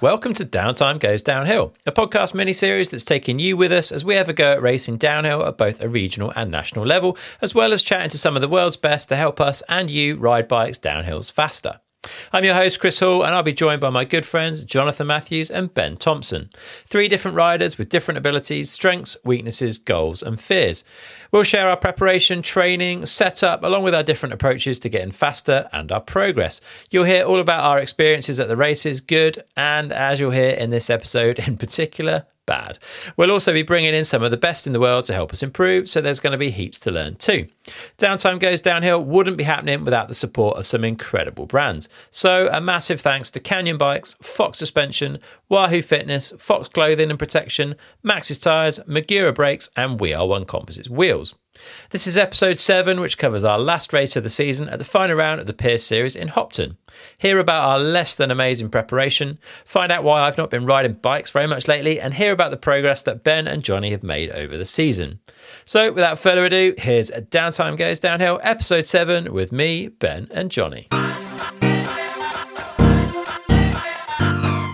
Welcome to Downtime Goes Downhill, a podcast mini series that's taking you with us as we have a go at racing downhill at both a regional and national level, as well as chatting to some of the world's best to help us and you ride bikes downhills faster. I'm your host, Chris Hall, and I'll be joined by my good friends Jonathan Matthews and Ben Thompson. Three different riders with different abilities, strengths, weaknesses, goals, and fears. We'll share our preparation, training, setup, along with our different approaches to getting faster and our progress. You'll hear all about our experiences at the races, good, and as you'll hear in this episode in particular, bad. We'll also be bringing in some of the best in the world to help us improve, so there's going to be heaps to learn too. Downtime Goes Downhill wouldn't be happening without the support of some incredible brands. So, a massive thanks to Canyon Bikes, Fox Suspension, Wahoo Fitness, Fox Clothing and Protection, Maxxis Tyres, Magura Brakes, and We Are One Composites Wheels. This is episode 7, which covers our last race of the season at the final round of the Pearce Series in Hopton. Hear about our less than amazing preparation, find out why I've not been riding bikes very much lately, and hear about the progress that Ben and Jonny have made over the season. So, without further ado, here's a Downtime Goes Downhill, episode 7, with me, Ben, and Jonny.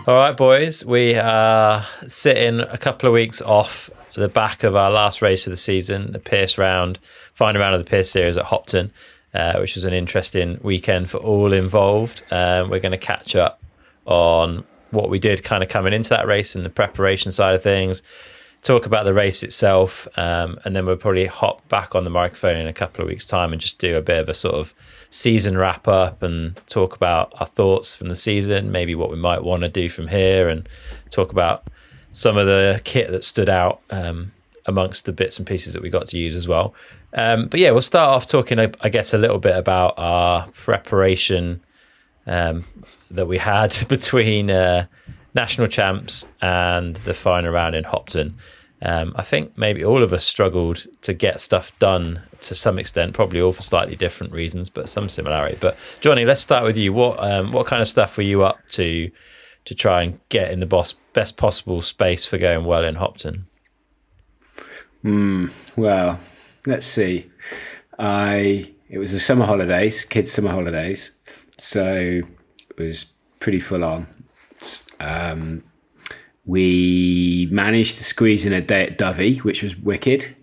All right, boys, we are sitting a couple of weeks off the back of our last race of the season, the Pearce round, final round of the Pearce series at Hopton, uh, which was an interesting weekend for all involved. Um, we're going to catch up on what we did kind of coming into that race and the preparation side of things, talk about the race itself, um, and then we'll probably hop back on the microphone in a couple of weeks' time and just do a bit of a sort of season wrap up and talk about our thoughts from the season, maybe what we might want to do from here, and talk about some of the kit that stood out um, amongst the bits and pieces that we got to use as well. Um, but yeah, we'll start off talking, I guess, a little bit about our preparation um, that we had between uh, national champs and the final round in Hopton. Um, I think maybe all of us struggled to get stuff done to some extent, probably all for slightly different reasons, but some similarity. But Jonny, let's start with you. What um, what kind of stuff were you up to to try and get in the boss, best possible space for going well in Hopton? Hmm. well, let's see. I it was the summer holidays, kids' summer holidays, so it was pretty full on. Um, we managed to squeeze in a day at Dovey, which was wicked,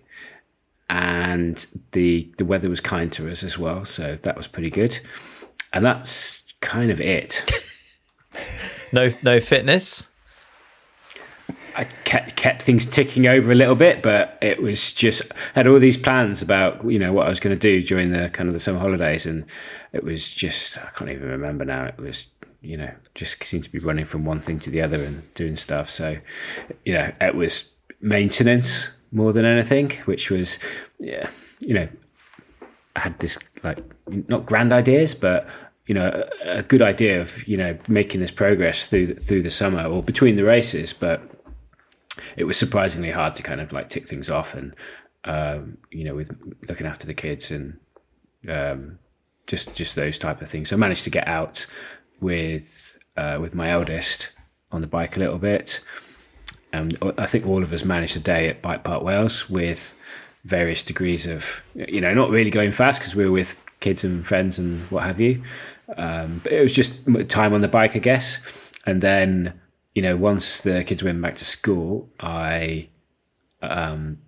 and the the weather was kind to us as well, so that was pretty good. And that's kind of it. no, no fitness. I kept, kept things ticking over a little bit, but it was just had all these plans about you know what I was going to do during the kind of the summer holidays, and it was just I can't even remember now. It was you know, just seemed to be running from one thing to the other and doing stuff. So, you know, it was maintenance more than anything, which was, yeah, you know, I had this like not grand ideas, but you know, a, a good idea of you know making this progress through the, through the summer or between the races, but it was surprisingly hard to kind of like tick things off and um, you know with looking after the kids and um, just just those type of things. So I managed to get out with uh, with my eldest on the bike a little bit. Um, I think all of us managed a day at Bike Park Wales with various degrees of, you know, not really going fast because we were with kids and friends and what have you. Um, but it was just time on the bike, I guess. And then, you know, once the kids went back to school, I, um,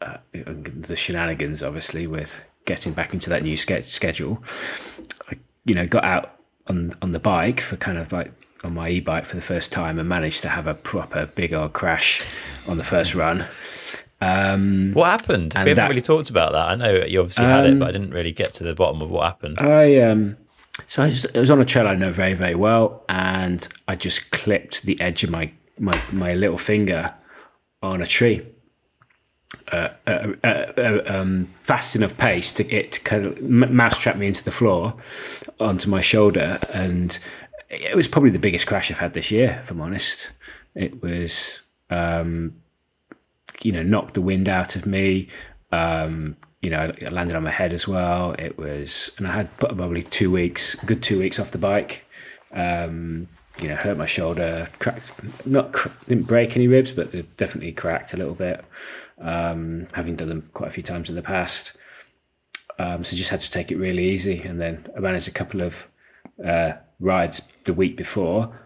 uh, the shenanigans, obviously, with getting back into that new ske- schedule, you know, got out on on the bike for kind of like on my e-bike for the first time and managed to have a proper big old crash on the first run. Um, what happened? We haven't that, really talked about that. I know you obviously um, had it, but I um, didn't really get to the bottom of what happened. I um, so I, just, I was on a trail I know very very well, and I just clipped the edge of my my my little finger on a tree uh, uh, um, fast enough pace to get to kind of mousetrap me into the floor onto my shoulder, and it was probably the biggest crash I've had this year. If I'm honest, it was um, you know knocked the wind out of me. Um, you know, I landed on my head as well. It was, and I had probably two weeks, good two weeks off the bike. Um, you know, hurt my shoulder, cracked, not didn't break any ribs, but it definitely cracked a little bit um, having done them quite a few times in the past. Um, so just had to take it really easy. And then I managed a couple of uh, rides the week before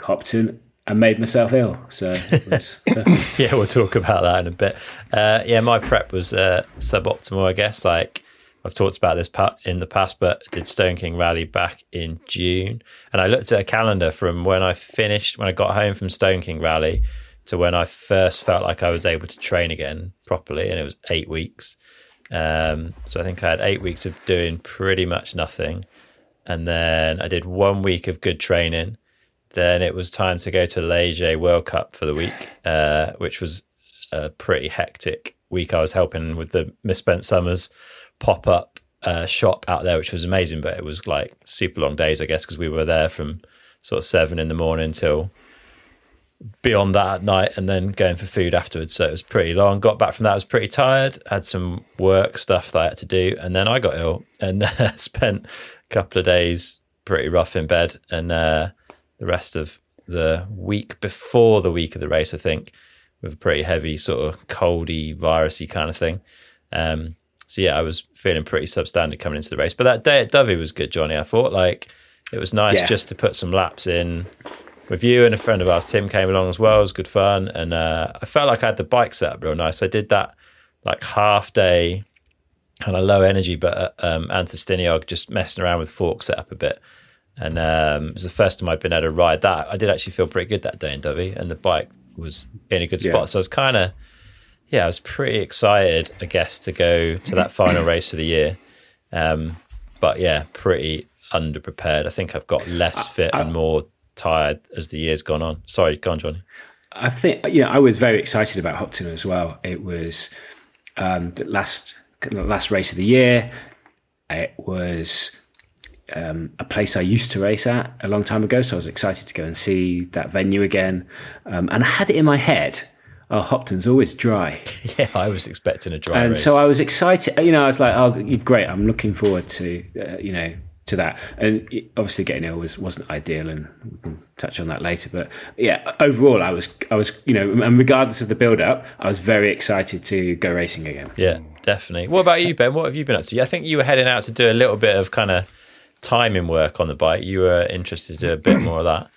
Hopton and made myself ill. So yeah, we'll talk about that in a bit. Uh, yeah, my prep was uh, suboptimal, I guess. Like I've talked about this in the past, but did Stone King Rally back in June, and I looked at a calendar from when I finished when I got home from Stone King Rally to when I first felt like I was able to train again properly, and it was eight weeks. Um, so I think I had eight weeks of doing pretty much nothing, and then I did one week of good training. Then it was time to go to Les Gets World Cup for the week, uh, which was a pretty hectic week. I was helping with the Misspent Summers pop up uh, shop out there, which was amazing, but it was like super long days, I guess, because we were there from sort of seven in the morning till beyond that at night and then going for food afterwards. So it was pretty long. Got back from that, I was pretty tired, had some work stuff that I had to do. And then I got ill and uh, spent a couple of days pretty rough in bed. And uh, the rest of the week before the week of the race, I think, with a pretty heavy, sort of coldy, virusy kind of thing. Um, so yeah, I was feeling pretty substandard coming into the race. But that day at Dovey was good, Jonny. I thought like it was nice yeah. just to put some laps in with you and a friend of ours, Tim, came along as well. It was good fun, and uh, I felt like I had the bike set up real nice. I did that like half day, kind of low energy, but uh, um, Antur Stiniog just messing around with fork set up a bit. And um, it was the first time I'd been able to ride that. I did actually feel pretty good that day in Dovey, and the bike was in a good spot. Yeah. So I was kind of, yeah, I was pretty excited, I guess, to go to that final race of the year. Um, but yeah, pretty underprepared. I think I've got less fit I, I, and more tired as the year's gone on. Sorry, go on, Jonny. I think you know I was very excited about Hopton as well. It was um, the last the last race of the year. It was um, a place I used to race at a long time ago, so I was excited to go and see that venue again. Um, and I had it in my head. Oh, Hopton's always dry. yeah, I was expecting a dry. And race. so I was excited. You know, I was like, "Oh, great! I'm looking forward to uh, you know to that. And obviously, getting ill was wasn't ideal, and we can touch on that later. But yeah, overall, I was I was you know, and regardless of the build up, I was very excited to go racing again. Yeah, definitely. What about you, Ben? What have you been up to? I think you were heading out to do a little bit of kind of timing work on the bike. You were interested to do a bit more of that.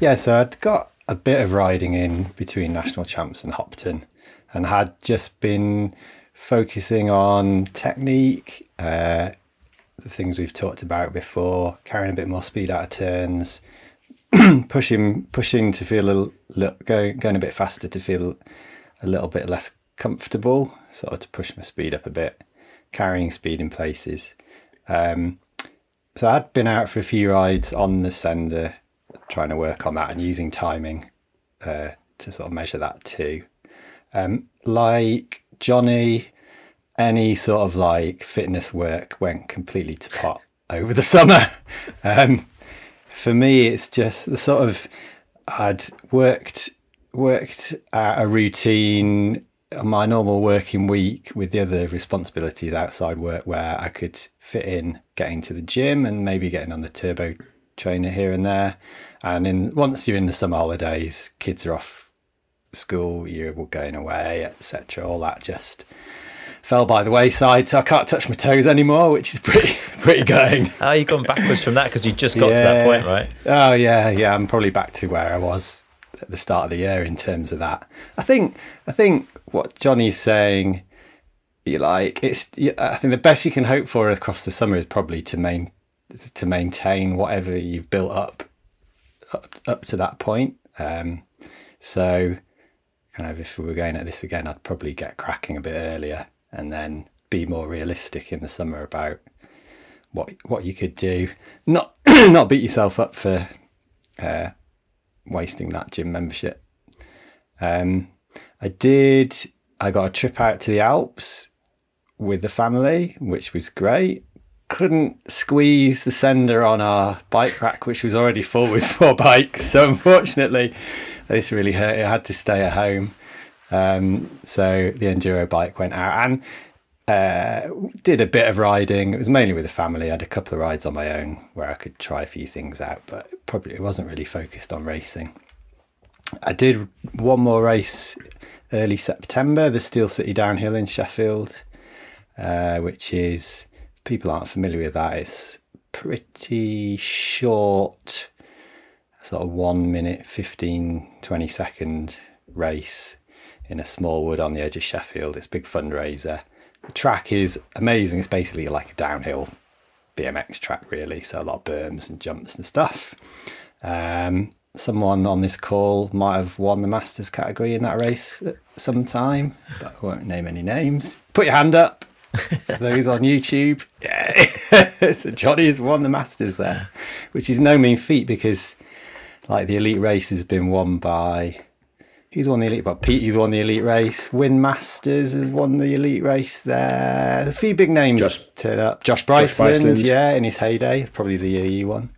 Yeah, so I'd got a bit of riding in between national champs and Hopton, and had just been focusing on technique, uh, the things we've talked about before, carrying a bit more speed out of turns, pushing pushing to feel a little, going going a bit faster to feel a little bit less comfortable, sort of to push my speed up a bit, carrying speed in places. Um, so I'd been out for a few rides on the sender, trying to work on that and using timing uh, to sort of measure that too. Um, like Jonny, any sort of like fitness work went completely to pot over the summer. Um, for me, it's just the sort of I'd worked worked at a routine on my normal working week with the other responsibilities outside work where I could fit in getting to the gym and maybe getting on the turbo trainer here and there. And in once you're in the summer holidays, kids are off school, you're going away, etc. All that just fell by the wayside, so I can't touch my toes anymore, which is pretty pretty going. How you gone backwards from that because you just got yeah. to that point, right? Oh yeah, yeah. I'm probably back to where I was at the start of the year in terms of that. I think I think what Jonny's saying, you like it's. I think the best you can hope for across the summer is probably to main to maintain whatever you've built up up, up to that point. Um, so kind of if we were going at this again, I'd probably get cracking a bit earlier and then be more realistic in the summer about what what you could do. Not not beat yourself up for uh, wasting that gym membership. Um, I did. I got a trip out to the Alps with the family, which was great. Couldn't squeeze the sender on our bike rack, which was already full with four bikes. So unfortunately, this really hurt. I had to stay at home. Um, so the enduro bike went out and uh, did a bit of riding. It was mainly with the family. I had a couple of rides on my own where I could try a few things out, but probably it wasn't really focused on racing. I did one more race early September, the Steel City Downhill in Sheffield, uh, which is people aren't familiar with that. It's pretty short sort of one minute, 15, 20 second race in a small wood on the edge of Sheffield. It's a big fundraiser. The track is amazing. It's basically like a downhill BMX track, really. So a lot of berms and jumps and stuff. Um, someone on this call might have won the Masters category in that race at some time, but I won't name any names. Put your hand up. Those on YouTube, yeah, so Jonny's won the Masters there, which is no mean feat because, like, the elite race has been won by He's won the elite, but Pete, he's won the elite race. Win Masters has won the elite race there. A few big names Josh- turn up. Josh Bryceland, Bryceland. yeah, in his heyday, probably the year you won.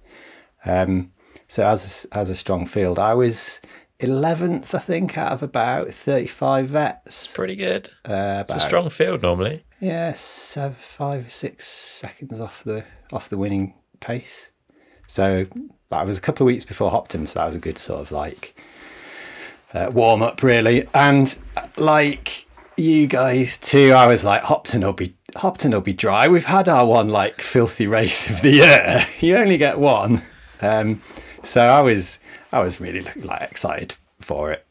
Um, so as a, as a strong field, I was eleventh, I think, out of about thirty-five vets. Pretty good. Uh, It's a strong field normally. yeah, seven, five, six seconds off the off the winning pace. So that was a couple of weeks before Hopton, so that was a good sort of like uh, warm up, really. And like you guys too, I was like, Hopton will be Hopton will be dry. We've had our one like filthy race of the year. you only get one, um, so I was I was really like excited for it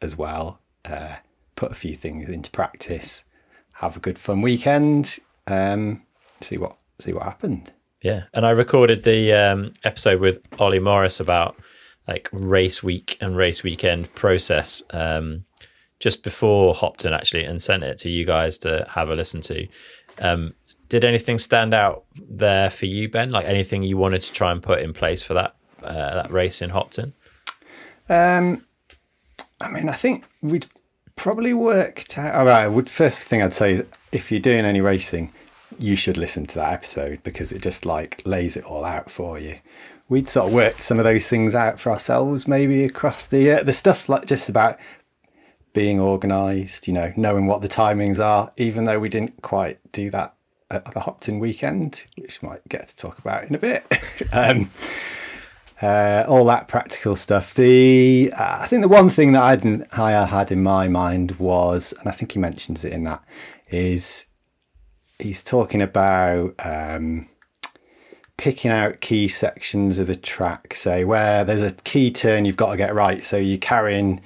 as well. Uh, put a few things into practice, have a good fun weekend, um, see what see what happened. Yeah, and I recorded the um, episode with Ollie Morris about like race week and race weekend process um, just before Hopton actually, and sent it to you guys to have a listen to. Um, did anything stand out there for you, Ben? Like anything you wanted to try and put in place for that uh, that race in Hopton? Um, I mean, I think we'd probably worked out. All right, would first thing I'd say is if you're doing any racing, you should listen to that episode because it just like lays it all out for you. We'd sort of worked some of those things out for ourselves, maybe across the uh, the stuff like just about being organised, you know, knowing what the timings are. Even though we didn't quite do that at the Hopton weekend, which we might get to talk about in a bit. um, uh, all that practical stuff. The uh, I think the one thing that I didn't I had in my mind was, and I think he mentions it in that, is he's talking about um, picking out key sections of the track. Say where there's a key turn you've got to get right, so you're carrying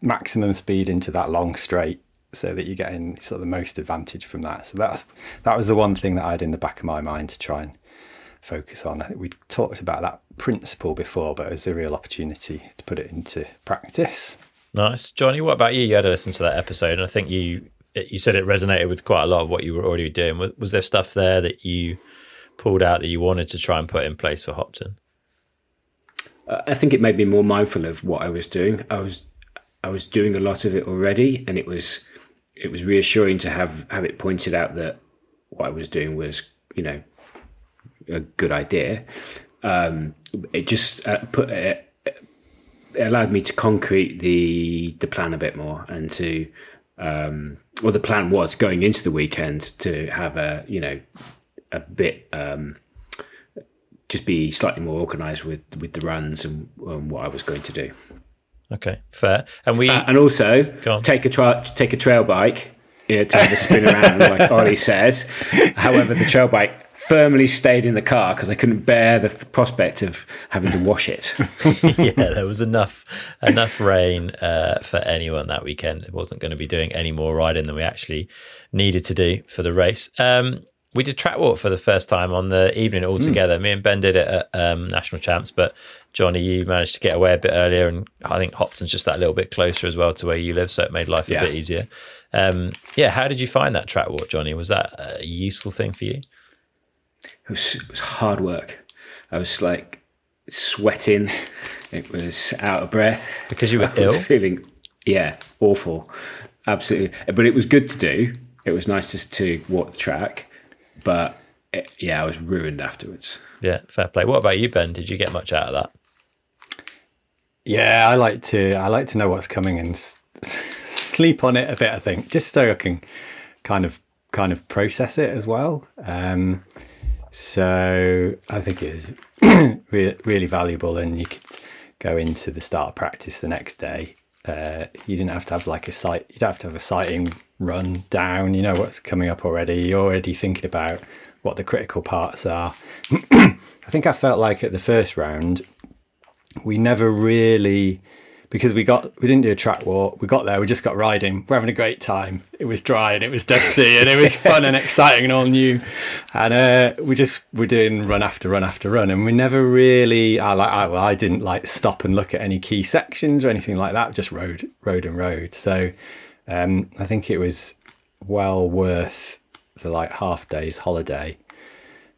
maximum speed into that long straight. So that you're getting sort of the most advantage from that. So that's that was the one thing that I had in the back of my mind to try and focus on. I think we talked about that principle before, but it was a real opportunity to put it into practice. Nice, Jonny. What about you? You had to listen to that episode, and I think you you said it resonated with quite a lot of what you were already doing. Was there stuff there that you pulled out that you wanted to try and put in place for Hopton? Uh, I think it made me more mindful of what I was doing. I was I was doing a lot of it already, and it was it was reassuring to have have it pointed out that what I was doing was you know a good idea. Um, it just uh, put it, it allowed me to concrete the the plan a bit more and to um, well the plan was going into the weekend to have a you know a bit um, just be slightly more organised with with the runs and, and what I was going to do, Okay, fair. And we uh, and also take a tra- take a trail bike, you know, to have a spin around, like Ollie says. However, the trail bike firmly stayed in the car because I couldn't bear the prospect of having to wash it. yeah, there was enough enough rain uh, for anyone that weekend. It wasn't going to be doing any more riding than we actually needed to do for the race. Um, we did track walk for the first time on the evening all together. Me and Ben did it at um, national champs, but Jonny, you managed to get away a bit earlier, and I think Hopton's just that little bit closer as well to where you live, so it made life a bit easier. Um, yeah, how did you find that track walk, Jonny? Was that a useful thing for you? It was, it was hard work. I was like sweating. It was out of breath Because you were I was ill? feeling yeah awful, absolutely. But it was good to do. It was nice just to walk the track, but it, yeah, I was ruined afterwards. Yeah, fair play. What about you, Ben? Did you get much out of that? Yeah, I like to I like to know what's coming and s- sleep on it a bit. I think just so I can kind of kind of process it as well. Um, so I think it is really, really valuable, and you could go into the start of practice the next day. Uh, you didn't have to have like a site. You don't have to have a sighting run down. You know what's coming up already. You're already thinking about what the critical parts are. I think I felt like at the first round we never really because we got we didn't do a track walk. We got there, we just got riding. We're having a great time. It was dry and it was dusty and it was fun and exciting and all new. And uh, we just we're doing run after run after run, and we never really. I like I, well, I didn't like stop and look at any key sections or anything like that. Just rode, rode and rode. So um, I think it was well worth the like half day's holiday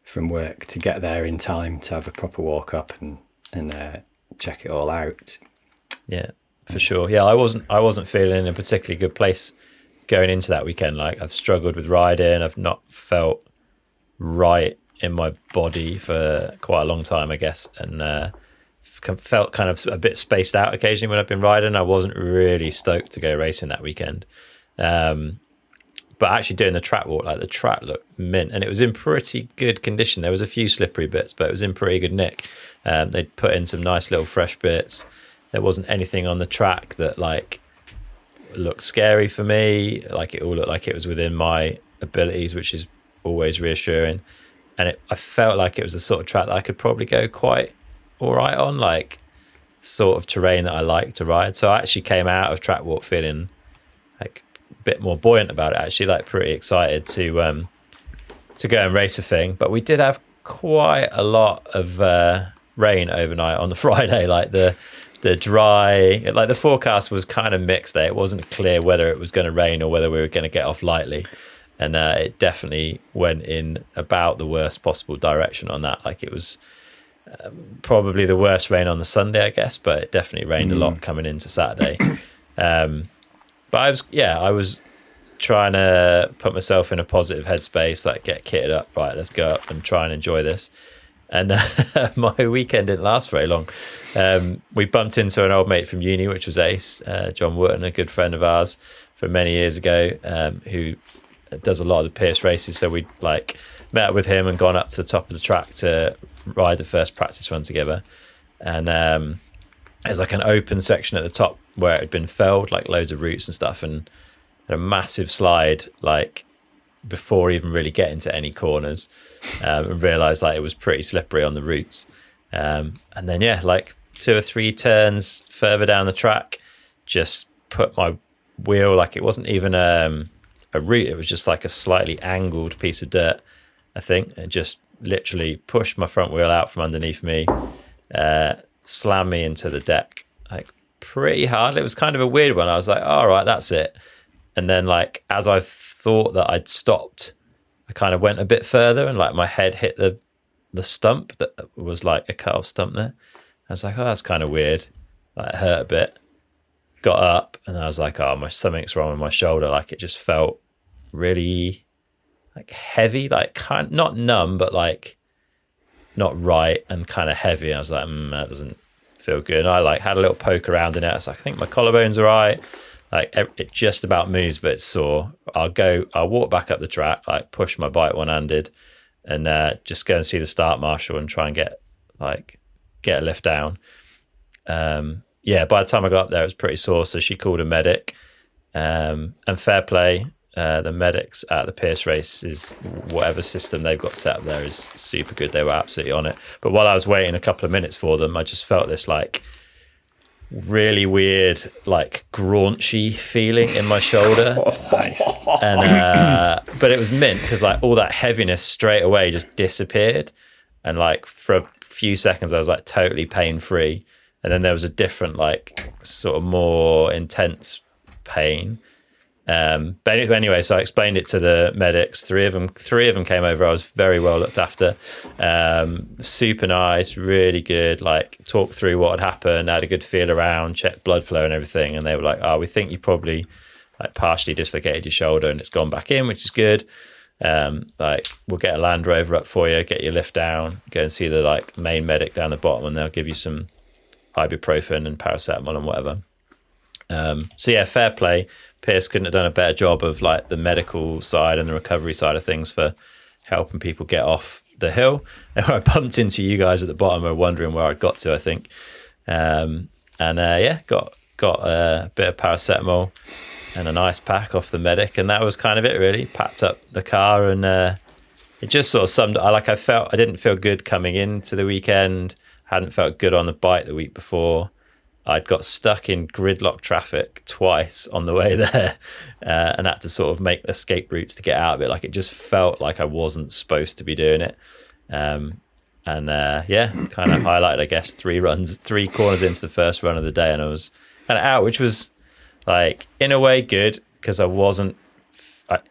from work to get there in time to have a proper walk up and and uh, check it all out. Yeah, for sure. Yeah, I wasn't I wasn't feeling in a particularly good place going into that weekend. Like I've struggled with riding. I've not felt right in my body for quite a long time, I guess, and uh, felt kind of a bit spaced out occasionally when I've been riding. I wasn't really stoked to go racing that weekend. Um, but actually doing the track walk, like the track looked mint, and it was in pretty good condition. There was a few slippery bits, but it was in pretty good nick. Um, they'd put in some nice little fresh bits there wasn't anything on the track that like looked scary for me. Like it all looked like it was within my abilities, which is always reassuring. And it, I felt like it was the sort of track that I could probably go quite all right on, like sort of terrain that I like to ride. So I actually came out of track walk feeling like a bit more buoyant about it. Actually, like pretty excited to um to go and race a thing. But we did have quite a lot of uh, rain overnight on the Friday. Like the the dry, like the forecast was kind of mixed there. It wasn't clear whether it was going to rain or whether we were going to get off lightly. And uh, it definitely went in about the worst possible direction on that. Like it was um, probably the worst rain on the Sunday, I guess, but it definitely rained mm. a lot mm. coming into Saturday. Um, but I was, yeah, I was trying to put myself in a positive headspace, like get kitted up, right, let's go up and try and enjoy this and uh, my weekend didn't last very long. Um, we bumped into an old mate from uni, which was Ace, uh, John Wooten, a good friend of ours from many years ago, um, who does a lot of the Pearce races. So we like met up with him and gone up to the top of the track to ride the first practice run together. And um, there's like an open section at the top where it had been felled, like loads of roots and stuff, and a massive slide, like before even really getting to any corners um, and realized like it was pretty slippery on the roots. Um, and then yeah, like two or three turns further down the track, just put my wheel like it wasn't even um, a root; it was just like a slightly angled piece of dirt. I think and just literally pushed my front wheel out from underneath me, uh, slammed me into the deck like pretty hard. It was kind of a weird one. I was like, all right, that's it. And then like as I thought that I'd stopped, I kind of went a bit further and like my head hit the the stump that was like a cut off stump there. I was like, oh, that's kind of weird. Like hurt a bit. Got up and I was like, oh, my something's wrong with my shoulder. Like it just felt really like heavy, like kind not numb, but like not right and kind of heavy. I was like, mm, that doesn't feel good. And I like had a little poke around in it. I was like, I think my collarbone's all right like it just about moves, but it's sore. I'll go, I'll walk back up the track, like push my bike one handed, and uh, just go and see the start marshal and try and get like get a lift down. Um, yeah, by the time I got up there, it was pretty sore. So she called a medic, um, and fair play. Uh, the medics at the Pearce race is whatever system they've got set up there is super good. They were absolutely on it. But while I was waiting a couple of minutes for them, I just felt this like really weird, like graunchy feeling in my shoulder. nice. And uh, but it was mint because like all that heaviness straight away just disappeared, and like for a few seconds I was like totally pain free, and then there was a different like sort of more intense pain um, but anyway, so I explained it to the medics. Three of them, three of them came over. I was very well looked after. Um, super nice, really good. Like talked through what had happened, had a good feel around, checked blood flow and everything. And they were like, "Oh, we think you probably like partially dislocated your shoulder and it's gone back in, which is good. Um, like we'll get a Land Rover up for you, get your lift down, go and see the like main medic down the bottom, and they'll give you some ibuprofen and paracetamol and whatever." Um, so yeah, fair play. Pearce couldn't have done a better job of like the medical side and the recovery side of things for helping people get off the hill. And I bumped into you guys at the bottom, were wondering where I'd got to. I think, um, and uh, yeah, got got a bit of paracetamol and an ice pack off the medic, and that was kind of it. Really packed up the car, and uh, it just sort of summed. I like I felt I didn't feel good coming into the weekend. hadn't felt good on the bike the week before. I'd got stuck in gridlock traffic twice on the way there uh, and had to sort of make escape routes to get out of it. Like it just felt like I wasn't supposed to be doing it. Um, and uh, yeah, kind of highlighted, I guess, three runs, three corners into the first run of the day, and I was kind of out, which was like in a way good because I wasn't.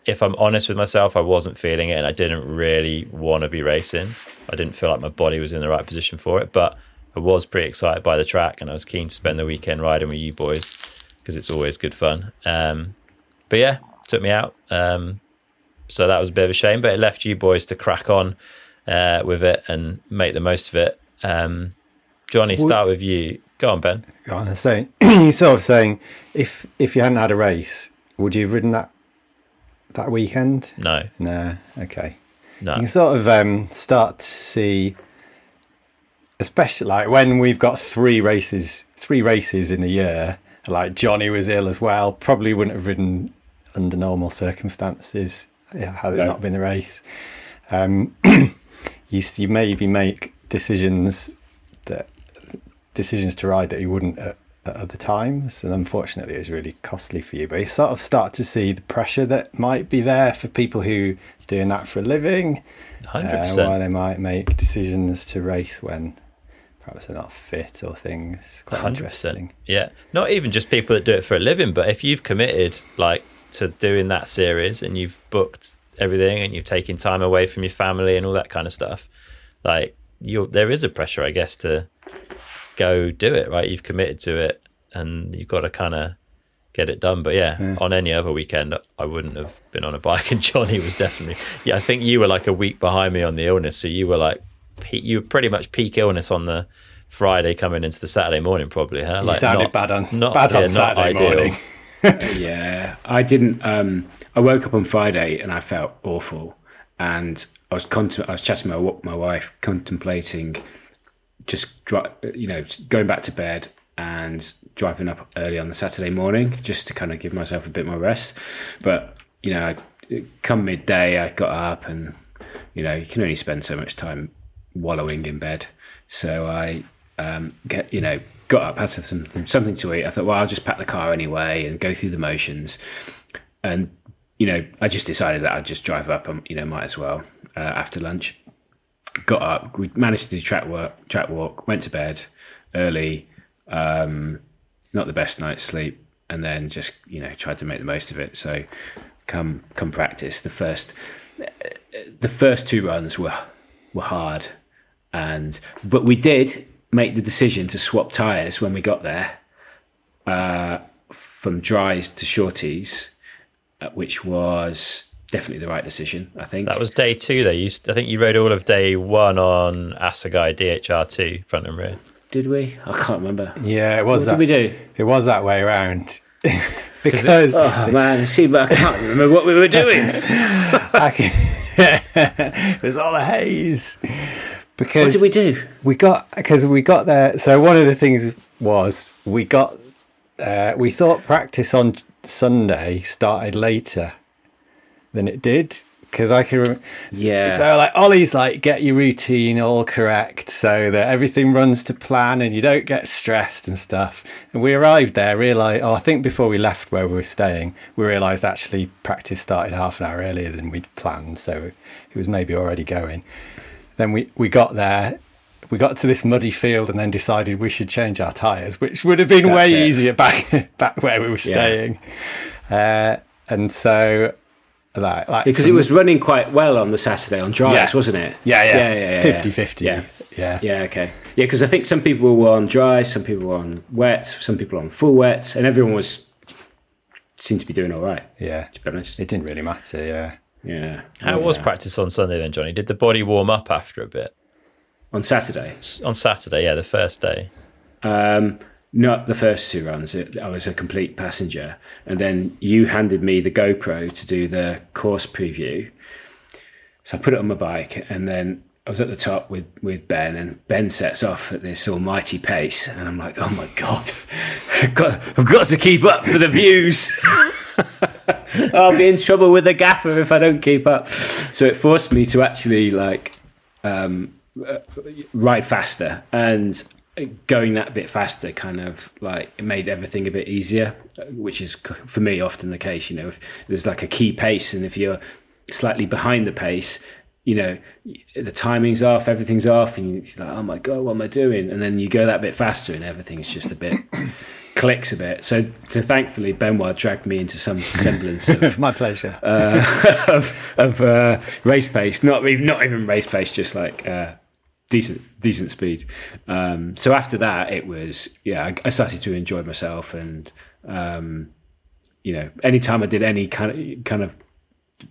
If I'm honest with myself, I wasn't feeling it, and I didn't really want to be racing. I didn't feel like my body was in the right position for it, but I was pretty excited by the track, and I was keen to spend the weekend riding with you boys because it's always good fun. Um, but yeah, took me out. Um, so that was a bit of a shame, but it left you boys to crack on uh, with it and make the most of it. Um, Jonny, start with you. Go on, Ben. Go on. So you're sort of saying if if you hadn't had a race, would you have ridden that that weekend? No. No. Okay. No. You can sort of um, start to see, especially like when we've got three races, three races in the year. Like Johnny was ill as well. Probably wouldn't have ridden under normal circumstances had it no. not been the race. Um, you, you maybe make decisions that decisions to ride that you wouldn't at, at, other times, and unfortunately, it was really costly for you. But you sort of start to see the pressure that might be there for people who are doing that for a living. Uh, percent. Why they might make decisions to race when perhaps they're not fit or things. Quite 100%. interesting. Yeah, not even just people that do it for a living, but if you've committed like to doing that series and you've booked everything and you've taken time away from your family and all that kind of stuff, like you there is a pressure, I guess, to go do it, right? You've committed to it and you've got to kind of get it done. But yeah, yeah, on any other weekend, I wouldn't have been on a bike. And Jonny was definitely, yeah, I think you were like a week behind me on the illness. So you were like, you were pretty much peak illness on the Friday coming into the Saturday morning, probably, huh? Like, you sounded not, bad on, not, bad on yeah, Saturday morning. yeah, I didn't. Um, I woke up on Friday and I felt awful, and I was contem- I was chatting to my, my wife, contemplating just you know going back to bed and driving up early on the Saturday morning just to kind of give myself a bit more rest. But you know, come midday, I got up and you know you can only spend so much time wallowing in bed, so I um, get you know got up, had some, something to eat. I thought, well, I'll just pack the car anyway and go through the motions. And, you know, I just decided that I'd just drive up and, you know, might as well uh, after lunch. Got up, we managed to do track work, track walk, went to bed early, um, not the best night's sleep, and then just, you know, tried to make the most of it. So come, come practice. The first, the first two runs were, were hard. And, but we did make the decision to swap tyres when we got there uh, from dries to shorties, uh, which was definitely the right decision. I think that was day two. Though you, I think you rode all of day one on Assegai DHR two front and rear. Did we? I can't remember. Yeah, it was. What that, did we do? It was that way around. because it, oh man, see, but I can't remember what we were doing. it was all a haze because what did we do? We got because we got there. So one of the things was we got uh, we thought practice on Sunday started later than it did because I can remember. Yeah. So like Ollie's like get your routine all correct so that everything runs to plan and you don't get stressed and stuff. And we arrived there, realized. Oh, I think before we left where we were staying, we realised actually practice started half an hour earlier than we'd planned, so it was maybe already going. Then we, we got there, we got to this muddy field and then decided we should change our tyres, which would have been That's way it. easier back back where we were staying. Yeah. Uh, and so like, like because it was running quite well on the Saturday on dries, yeah. wasn't it? Yeah, yeah, yeah, yeah, yeah 50 50. Yeah, yeah, yeah. Okay, yeah, because I think some people were on dry, some people were on wets, some people on full wets, and everyone was seemed to be doing all right. Yeah, to be honest, it didn't really matter. Yeah, yeah. How yeah. was practice on Sunday then, Jonny? Did the body warm up after a bit? On Saturday? On Saturday, yeah, the first day. Um, not the first two runs. I was a complete passenger. And then you handed me the GoPro to do the course preview. So I put it on my bike and then I was at the top with, with Ben, and Ben sets off at this almighty pace, and I'm like, "Oh my god, I've got, I've got to keep up for the views." I'll be in trouble with the gaffer if I don't keep up. So it forced me to actually like um, uh, ride faster and going that bit faster kind of like it made everything a bit easier which is for me often the case you know if there's like a key pace and if you're slightly behind the pace you know the timing's off everything's off and you're like oh my god what am i doing and then you go that bit faster and everything's just a bit clicks a bit so, so thankfully benoit dragged me into some semblance of my pleasure uh, of, of uh, race pace not even not even race pace just like uh, decent decent speed. Um, so after that, it was yeah, I, I, started to enjoy myself, and um, you know, anytime I did any kind of kind of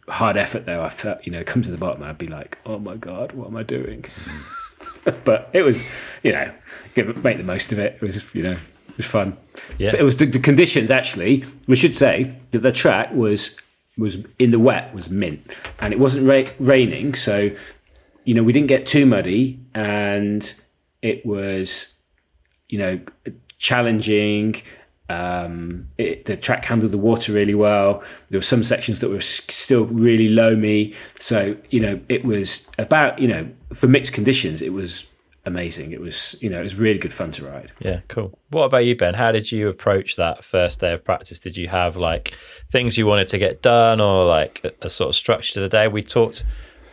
hard effort, though, I felt you know, come to the bottom, I'd be like, oh my god, what am I doing? but it was, you know, make the most of it. It was you know, was fun. Yeah, it was the, the conditions actually. We should say that the track was was in the wet was mint and it wasn't ra- raining so you know, we didn't get too muddy and it was, you know, challenging. Um, it, the track handled the water really well. There were some sections that were still really loamy. So, you know, it was about, you know, for mixed conditions, it was amazing. It was, you know, it was really good fun to ride. Yeah, cool. What about you, Ben? How did you approach that first day of practice? Did you have like things you wanted to get done or like a, a sort of structure to the day? We talked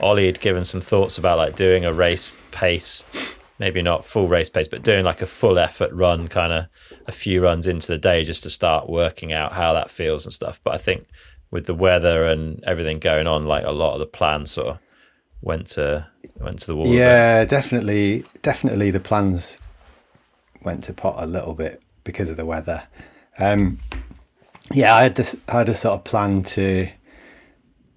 Ollie had given some thoughts about like doing a race pace, maybe not full race pace, but doing like a full effort run, kind of a few runs into the day just to start working out how that feels and stuff. But I think with the weather and everything going on, like a lot of the plans sort of went to went to the wall. Yeah, definitely, definitely the plans went to pot a little bit because of the weather. Um, yeah, I had this, I had a sort of plan to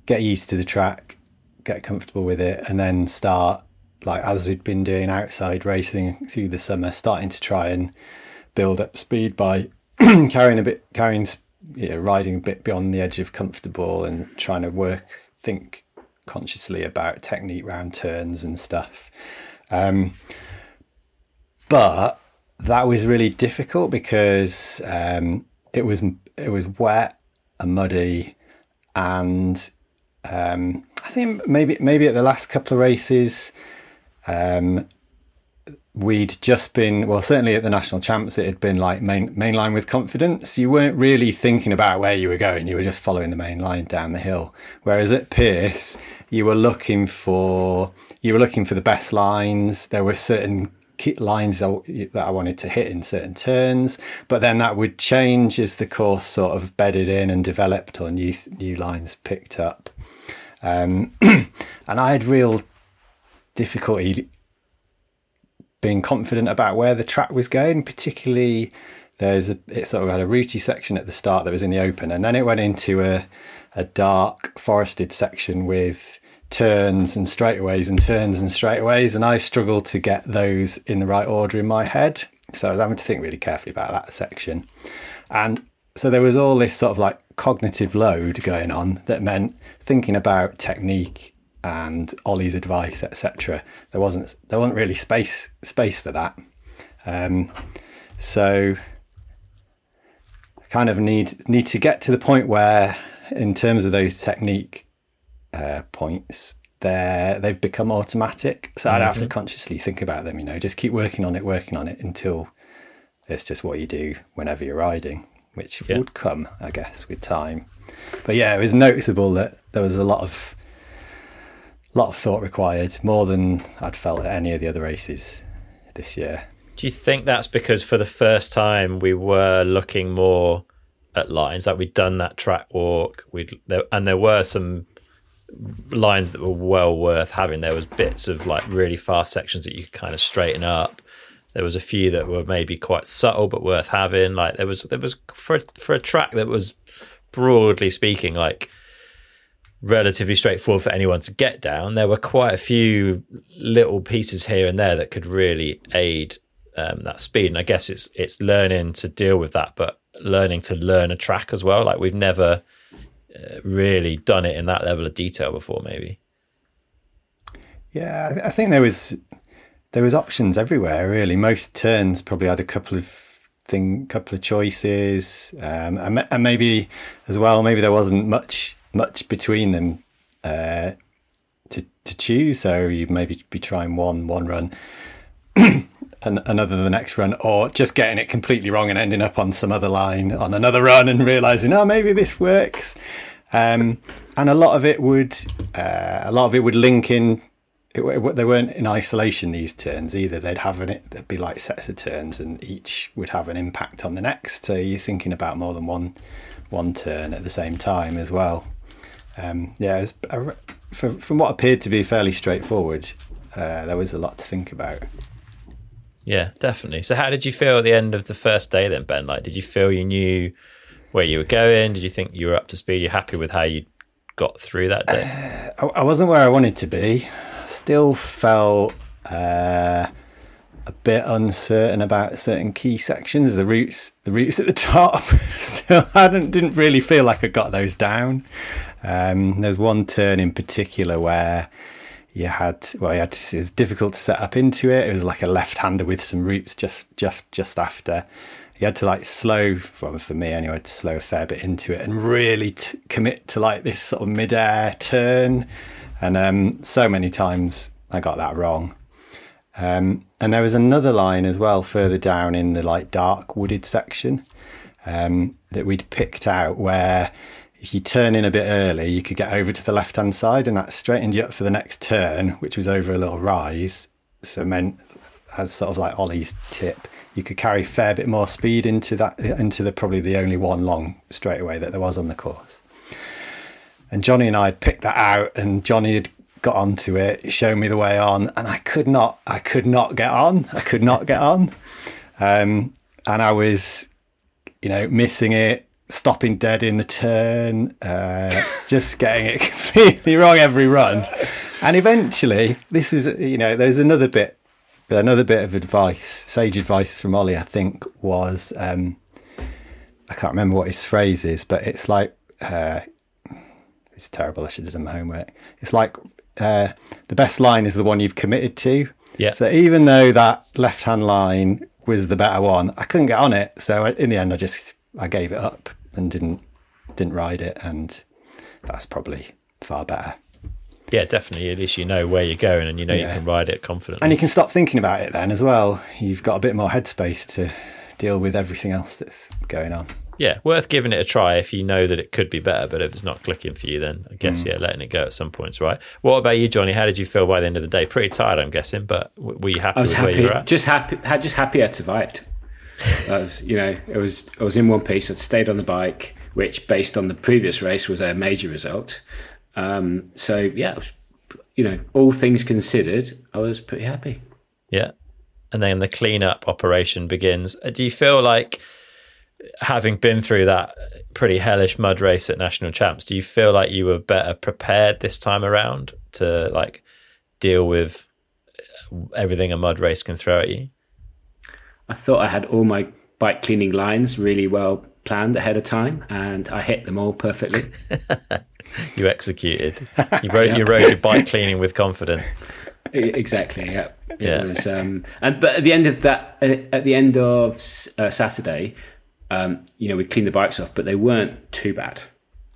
get used to the track get comfortable with it, and then start like as we'd been doing outside racing through the summer, starting to try and build up speed by carrying a bit, carrying, you know, riding a bit beyond the edge of comfortable and trying to work, think consciously about technique round turns and stuff. Um, but that was really difficult because um, it was it was wet and muddy, and um, I think maybe maybe at the last couple of races, um, we'd just been well certainly at the national champs it had been like main mainline with confidence. You weren't really thinking about where you were going. You were just following the main line down the hill. Whereas at Pearce you were looking for you were looking for the best lines there were certain lines that I wanted to hit in certain turns, but then that would change as the course sort of bedded in and developed or new new lines picked up. Um, and I had real difficulty being confident about where the track was going, particularly there's a it sort of had a rooty section at the start that was in the open, and then it went into a a dark forested section with turns and straightaways and turns and straightaways, and I struggled to get those in the right order in my head. So I was having to think really carefully about that section, and so there was all this sort of like cognitive load going on that meant thinking about technique and Ollie's advice, etc. There wasn't there wasn't really space space for that. Um, so I kind of need need to get to the point where, in terms of those technique uh, points, they they've become automatic. So mm-hmm. I'd have to mm-hmm. consciously think about them. You know, just keep working on it, working on it until it's just what you do whenever you're riding which yeah. would come, I guess, with time. But yeah, it was noticeable that there was a lot of lot of thought required, more than I'd felt at any of the other races this year. Do you think that's because for the first time we were looking more at lines, like we'd done that track walk, we'd there, and there were some lines that were well worth having. There was bits of like really fast sections that you could kind of straighten up. There was a few that were maybe quite subtle but worth having. Like there was there was for for a track that was broadly speaking like relatively straightforward for anyone to get down. There were quite a few little pieces here and there that could really aid um, that speed. And I guess it's it's learning to deal with that, but learning to learn a track as well. Like we've never uh, really done it in that level of detail before, maybe. Yeah, I think there was there was options everywhere. Really, most turns probably had a couple of thing, couple of choices, um, and, and, maybe as well, maybe there wasn't much much between them uh, to to choose. So you'd maybe be trying one one run, and another the next run, or just getting it completely wrong and ending up on some other line on another run and realizing, oh, maybe this works. Um, and a lot of it would uh, a lot of it would link in. It, it, they weren't in isolation these turns either. They'd have an there'd be like sets of turns, and each would have an impact on the next. So you're thinking about more than one one turn at the same time as well. Um, yeah, was, uh, from, from what appeared to be fairly straightforward, uh, there was a lot to think about. Yeah, definitely. So, how did you feel at the end of the first day then, Ben? Like, did you feel you knew where you were going? Did you think you were up to speed? You happy with how you got through that day? Uh, I, wasn't where I wanted to be. Still felt uh, a bit uncertain about certain key sections. The routes, the routes at the top, still hadn't didn't really feel like I got those down. Um, there's one turn in particular where you had well, you had to, it was difficult to set up into it. It was like a left-hander with some roots just just just after. You had to like slow, well, for me anyway, to slow a fair bit into it and really t- commit to like this sort of mid-air turn. And um, so many times I got that wrong. Um, and there was another line as well further down in the like dark wooded section um, that we'd picked out where if you turn in a bit early, you could get over to the left hand side, and that straightened you up for the next turn, which was over a little rise. So meant as sort of like Ollie's tip, you could carry a fair bit more speed into that into the probably the only one long straightaway that there was on the course. And Jonny and I had picked that out, and Jonny had got onto it, shown me the way on, and I could not, I could not get on. I could not get on, um, and I was, you know, missing it stopping dead in the turn, uh, just getting it completely wrong every run. And eventually, this was, you know, there's another bit, another bit of advice, sage advice from Ollie, I think, was, um, I can't remember what his phrase is, but it's like, uh, it's terrible. I should have done my homework. It's like, uh, the best line is the one you've committed to. Yeah. So even though that left hand line was the better one, I couldn't get on it. So in the end, I just I gave it up and didn't didn't ride it, and that's probably far better. Yeah, definitely. At least you know where you're going, and you know yeah. you can ride it confidently. And you can stop thinking about it then as well. You've got a bit more headspace to deal with everything else that's going on. Yeah, worth giving it a try if you know that it could be better. But if it's not clicking for you, then I guess mm. yeah, letting it go at some points, right? What about you, Jonny? How did you feel by the end of the day? Pretty tired, I'm guessing, but were you happy? I was happy. Just happy. Just happy I'd survived. Was, you know, it was. I was in one piece. I'd stayed on the bike which, based on the previous race, was a major result. Um, so yeah, was, you know, all things considered, I was pretty happy. Yeah, and then the cleanup operation begins. Uh, do you feel like, having been through that pretty hellish mud race at national champs, do you feel like you were better prepared this time around to like deal with everything a mud race can throw at you? I thought I had all my bike cleaning lines really well planned ahead of time, and I hit them all perfectly. you executed. You yeah. You rode your bike cleaning with confidence. Exactly. Yeah. It yeah. Was, um, and but at the end of that, uh, at the end of uh, Saturday, um, you know, we cleaned the bikes off, but they weren't too bad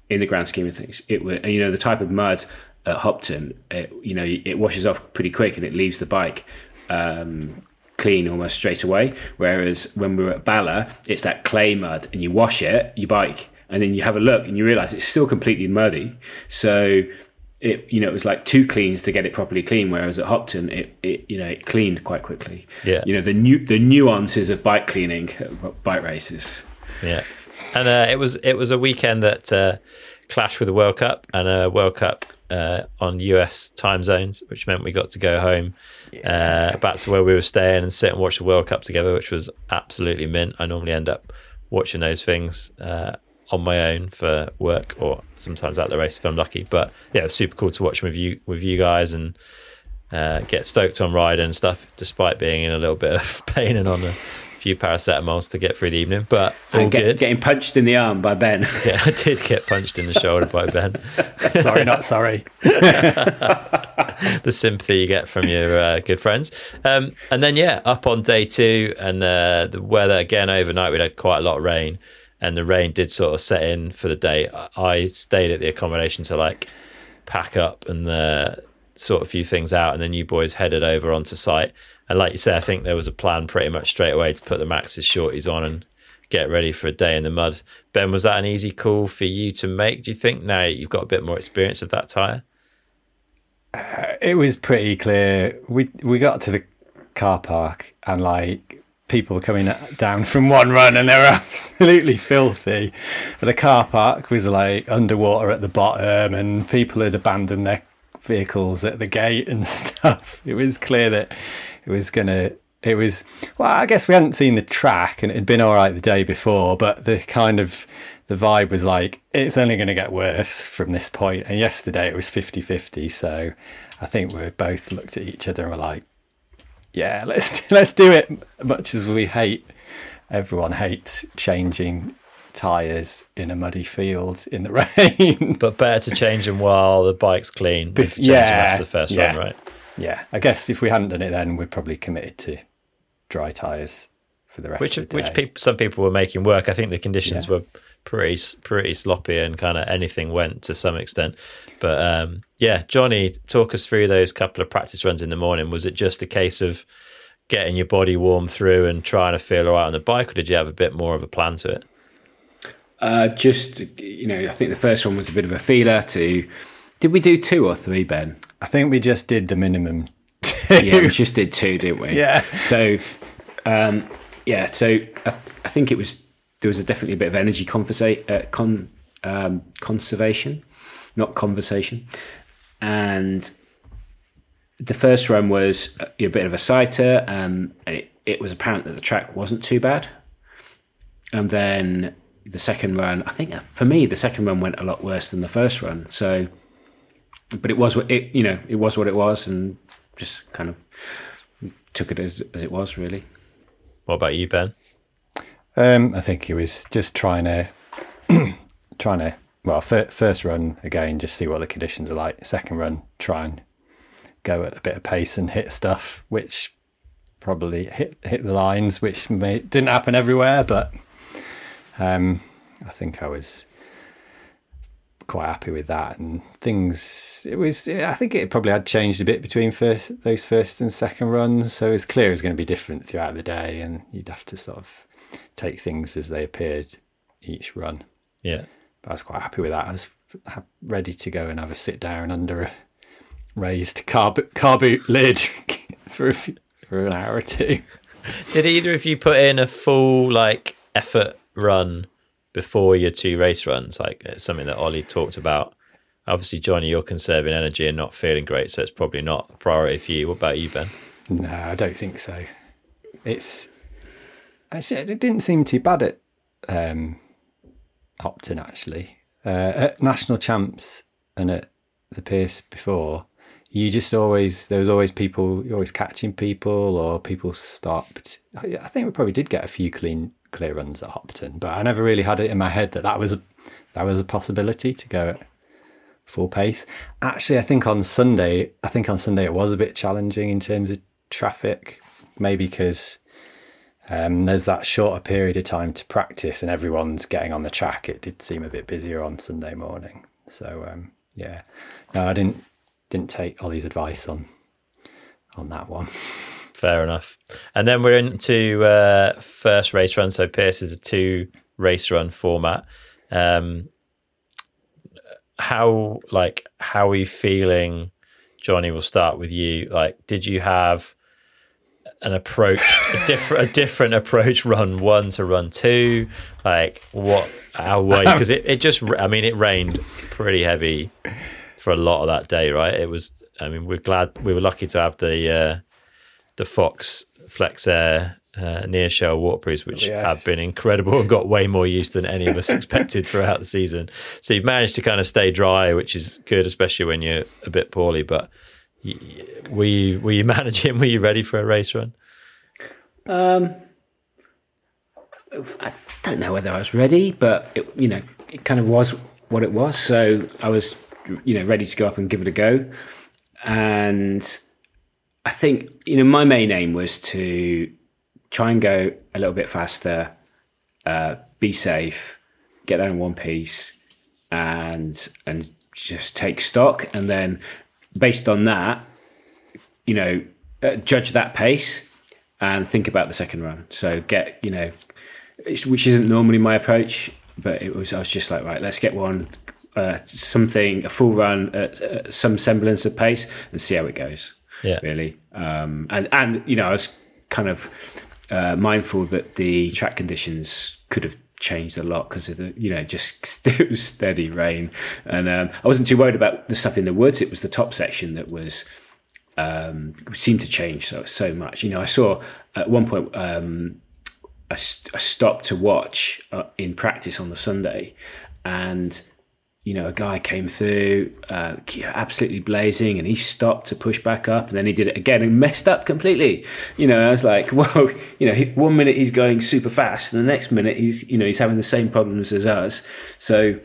in the grand scheme of things. It were, you know, the type of mud at Hopton, it, you know, it washes off pretty quick and it leaves the bike um, clean almost straight away. Whereas when we were at Bala, it's that clay mud, and you wash it, you bike, and then you have a look and you realize it's still completely muddy. So it you know it was like two cleans to get it properly clean. Whereas at Hopton, it, it you know it cleaned quite quickly. Yeah, you know the new the nuances of bike cleaning, bike races. Yeah, and uh, it was it was a weekend that uh, clashed with the World Cup and a World Cup uh, on US time zones, which meant we got to go home yeah. uh, back to where we were staying and sit and watch the World Cup together, which was absolutely mint. I normally end up watching those things uh, on my own for work or sometimes at the race if I'm lucky. But yeah, it's super cool to watch with you with you guys and uh, get stoked on ride and stuff, despite being in a little bit of pain and on a few paracetamols to get through the evening, but all get, good. Getting punched in the arm by Ben. yeah, I did get punched in the shoulder by Ben. sorry, not sorry. the sympathy you get from your uh, good friends. Um, and then, yeah, up on day two, and uh, the weather again overnight, we had quite a lot of rain, and the rain did sort of set in for the day. I stayed at the accommodation to like pack up and uh, sort a few things out, and then you boys headed over onto site. And like you say, I think there was a plan pretty much straight away to put the Maxxis shorties on and get ready for a day in the mud. Ben, was that an easy call for you to make? Do you think now you've got a bit more experience of that tire? Uh, it was pretty clear. We we got to the car park and like people were coming down from one run and they were absolutely filthy. The car park was like underwater at the bottom and people had abandoned their vehicles at the gate and stuff. It was clear that it was going to it was well i guess we hadn't seen the track and it had been all right the day before but the kind of the vibe was like it's only going to get worse from this point. And yesterday it was 50-50 so i think we both looked at each other and were like yeah let's let's do it. Much as we hate everyone hates changing tires in a muddy field in the rain. But better to change them while the bike's clean Bef- yeah after the first yeah. run right yeah i guess if we hadn't done it then we're probably committed to dry tires for the rest which, of the Which people, some people were making work. I think the conditions yeah. were pretty pretty sloppy and kind of anything went to some extent. But um, yeah, Jonny, talk us through those couple of practice runs in the morning. Was it just a case of getting your body warm through and trying to feel all right on the bike, or did you have a bit more of a plan to it? Uh, just you know, I think the first one was a bit of a feeler. To did we do two or three, Ben? I think we just did the minimum. yeah, we just did two, didn't we? Yeah. So um, yeah, so I, I, think it was there was a definitely a bit of energy conversa- uh, con, um, conservation, not conversation, and the first run was a, a bit of a sighter, um, and it, it was apparent that the track wasn't too bad, and then the second run, I think for me the second run went a lot worse than the first run. So, but it was what it you know it was what it was, and just kind of took it as as it was really. What about you, Ben? Um, I think he was just trying to, trying to. Well, first run again, just see what the conditions are like. Second run, try and go at a bit of pace and hit stuff, which probably hit hit the lines, which may, didn't happen everywhere, but um, I think I was quite happy with that. And things, it was, I think it probably had changed a bit between first those first and second runs. So it was clear it was going to be different throughout the day, and you'd have to sort of take things as they appeared each run. Yeah, but I was quite happy with that. I was ready to go and have a sit down under a raised car, car boot lid for a few, for an hour or two. Did either of you put in a full like effort run before your two race runs. Like it's something that Ollie talked about. Obviously, Jonny, you're conserving energy and not feeling great, so it's probably not a priority for you. What about you, Ben? No, I don't think so. It's I said it didn't seem too bad at um, Hopton actually. Uh, at national champs and at the Pearce before, you just always there was always people you're always catching people or people stopped. I think we probably did get a few clean clear runs at Hopton, but I never really had it in my head that that was that was a possibility to go at full pace. Actually, I think on Sunday, I think on Sunday it was a bit challenging in terms of traffic, maybe because um, there's that shorter period of time to practice and everyone's getting on the track. It did seem a bit busier on Sunday morning. So um, yeah, no, I didn't didn't take Ollie's advice on on that one. Fair enough. And then we're into uh, first race run. So Pearce is a two race run format. Um, how like how are you feeling? Jonny, we'll start with you. Like, did you have an approach, a different, a different approach, run one to run two? Like, what? How way? Because it, it just, I mean, it rained pretty heavy for a lot of that day, right? It was. I mean, we're glad we were lucky to have the uh, the Fox Flexair uh, Neoshell waterproofs, which yes. have been incredible and got way more use than any of us expected throughout the season. So you've managed to kind of stay dry, which is good, especially when you're a bit poorly. But were you were you managing? Were you ready for a race run? Um, I don't know whether I was ready, but it, you know, it kind of was what it was. So I was, you know, ready to go up and give it a go, and I think you know my main aim was to try and go a little bit faster, uh, be safe, get there in one piece, and and just take stock, and then based on that, you know, uh, judge that pace and think about the second run. So get you know, which isn't normally my approach, but it was. I was just like, right, let's get one. Uh, something a full run at, some semblance of pace and see how it goes Yeah. really. Um, and and you know, I was kind of uh, mindful that the track conditions could have changed a lot because of the you know just steady rain, and um, I wasn't too worried about the stuff in the woods. It was the top section that was um, seemed to change so so much. You know, I saw at one point. Um, I, I stopped to watch uh, in practice on the Sunday, and you know, a guy came through uh, absolutely blazing and he stopped to push back up and then he did it again and messed up completely. You know, I was like, whoa, you know, one minute he's going super fast and the next minute he's, you know, he's having the same problems as us. So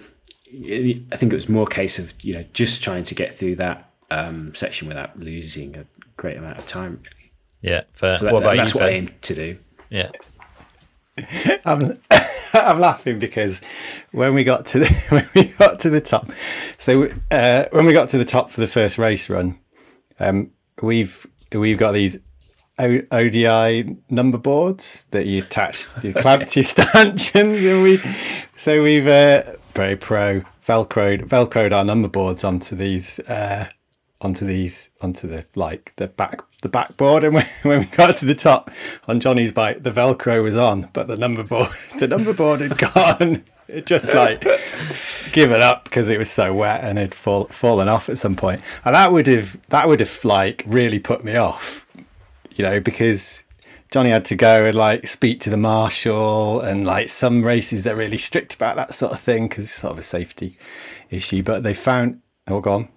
I think it was more a case of, you know, just trying to get through that um, section without losing a great amount of time. Really. Yeah. Fair. So that, what about that's you? what I Ben? aim to do. Yeah. I'm, I'm laughing because when we got to the when we got to the top, so uh, when we got to the top for the first race run, um, we've we've got these o- ODI number boards that you attach, you clamp to your stanchions, and we so we've uh, very pro velcroed velcroed our number boards onto these uh, onto these onto the like the back the backboard. And when, when we got to the top on Jonny's bike the velcro was on but the number board the number board had gone. It just like given up because it was so wet and had fall, fallen off at some point. And that would have that would have like really put me off you know because Jonny had to go and like speak to the marshal and like some races they're really strict about that sort of thing because it's sort of a safety issue. But they found oh go on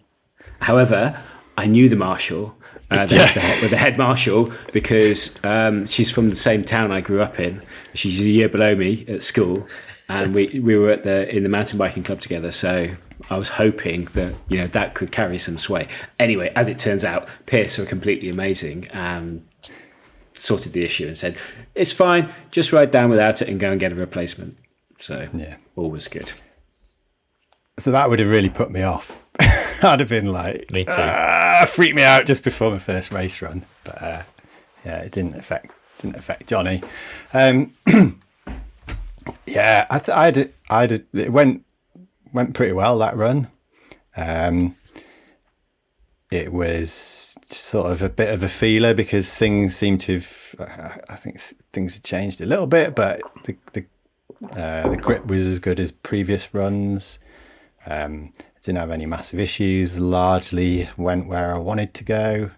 However, I knew the marshal, uh, the, Yeah. the, the head marshal, because um, she's from the same town I grew up in. She's a year below me at school, and we, we were at the in the mountain biking club together. So I was hoping that you know that could carry some sway. Anyway, as it turns out, Pearce are completely amazing and sorted the issue and said it's fine, just ride down without it and go and get a replacement. So Yeah. all was good. So that would have really put me off. I'd have been like, Me too. ah, freak me out just before my first race run. But uh, yeah, it didn't affect didn't affect Jonny. Um, yeah, I th- I'd I'd it went went pretty well that run. Um, it was sort of a bit of a feeler because things seem to have. I think things had changed a little bit, but the the uh, the grip was as good as previous runs. Um, didn't have any massive issues. Largely went where I wanted to go.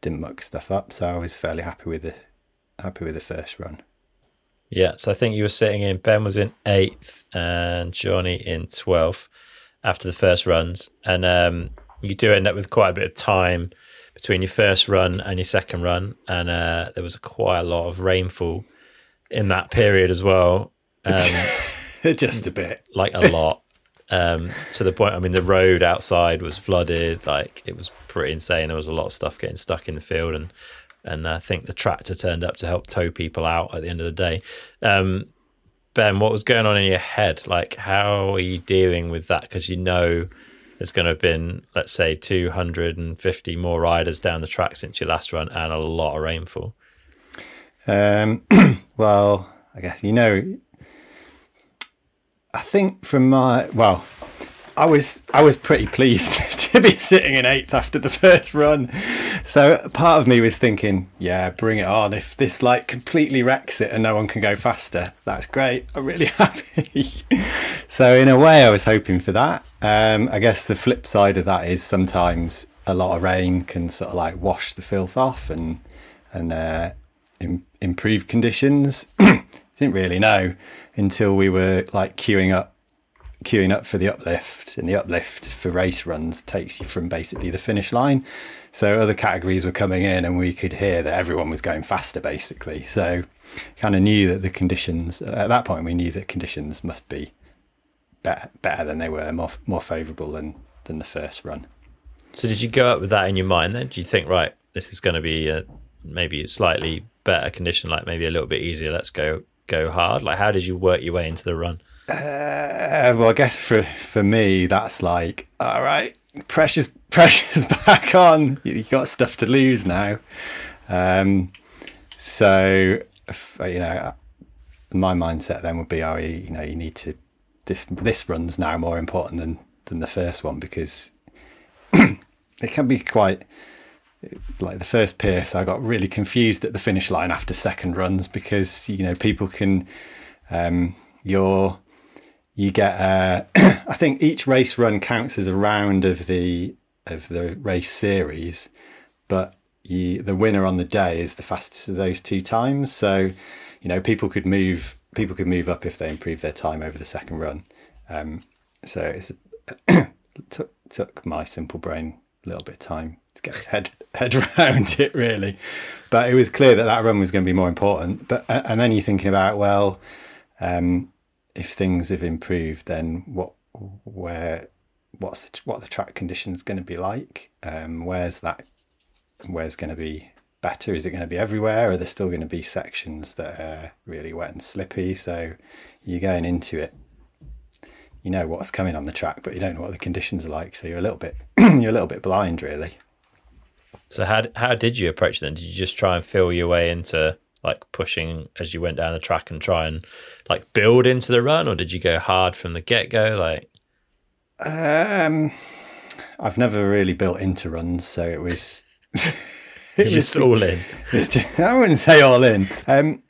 Didn't muck stuff up, so I was fairly happy with the happy with the first run. Yeah, so I think you were sitting in. Ben was in eighth, and Jonny in twelfth after the first runs, and um, you do end up with quite a bit of time between your first run and your second run, and uh, there was quite a lot of rainfall in that period as well, um, Just a bit. like a lot. Um, to the point, I mean, the road outside was flooded. Like it was pretty insane. There was a lot of stuff getting stuck in the field, and and I think the tractor turned up to help tow people out at the end of the day. Um, ben, what was going on in your head? Like, how are you dealing with that? Because you know there's going to have been, let's say, 250 more riders down the track since your last run, and a lot of rainfall. Um, well, I guess you know. I think from my well, I was I was pretty pleased to be sitting in eighth after the first run. So part of me was thinking, yeah, bring it on. If this like completely wrecks it and no one can go faster, that's great. I'm really happy. so in a way, I was hoping for that. Um, I guess the flip side of that is sometimes a lot of rain can sort of like wash the filth off and and uh, im- improve conditions. Didn't really know until we were like queuing up queuing up for the uplift and the uplift for race runs takes you from basically the finish line. So other categories were coming in and we could hear that everyone was going faster basically. So kind of knew that the conditions at that point we knew that conditions must be better, better than they were more more favorable than than the first run. So did you go up with that in your mind then? Do you think, right, this is going to be a, maybe slightly better condition, like maybe a little bit easier, let's go go hard? Like how did you work your way into the run? Uh, well, I guess for for me, that's like all right. pressure's pressure's back on. You got stuff to lose now. Um, so you know, my mindset then would be, oh, you know, you need to this this run's now more important than than the first one because it can be quite like the first Pearce. I got really confused at the finish line after second runs because you know people can um, you're you get uh, I think each race run counts as a round of the of the race series, but you, the winner on the day is the fastest of those two times. So, you know, people could move people could move up if they improve their time over the second run. Um, so it's took took my simple brain a little bit of time to get his head head around it really, but it was clear that that run was going to be more important. But and then you're thinking about well, um, if things have improved, then what where what's the, what the track conditions going to be like? Um, where's that where's going to be better? Is it going to be everywhere? Are there still going to be sections that are really wet and slippy? So you're going into it, you know what's coming on the track, but you don't know what the conditions are like. So you're a little bit you're a little bit blind, really. So how how did you approach them? Did you just try and feel your way into like pushing as you went down the track and try and like build into the run, or did you go hard from the get go? Like, um, I've never really built into runs, so it was it was just all in. I wouldn't say all in. Um,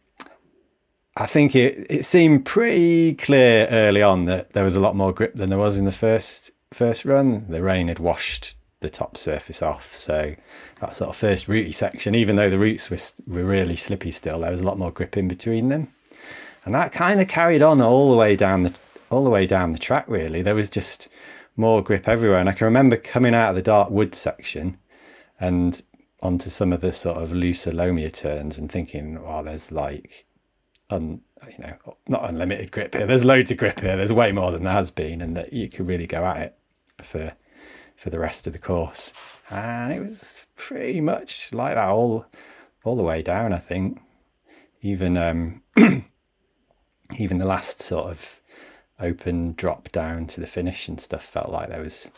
I think it it seemed pretty clear early on that there was a lot more grip than there was in the first first run. The rain had washed the top surface off, so that sort of first rooty section, even though the roots were were really slippy still, there was a lot more grip in between them, and that kind of carried on all the way down the all the way down the track. Really, there was just more grip everywhere, and I can remember coming out of the dark wood section and onto some of the sort of looser loamier turns and thinking, oh, there's like, un, you know, not unlimited grip here. There's loads of grip here. There's way more than there has been, and that you could really go at it for for the rest of the course. And it was pretty much like that all all the way down. I think even um, even the last sort of open drop down to the finish and stuff felt like there was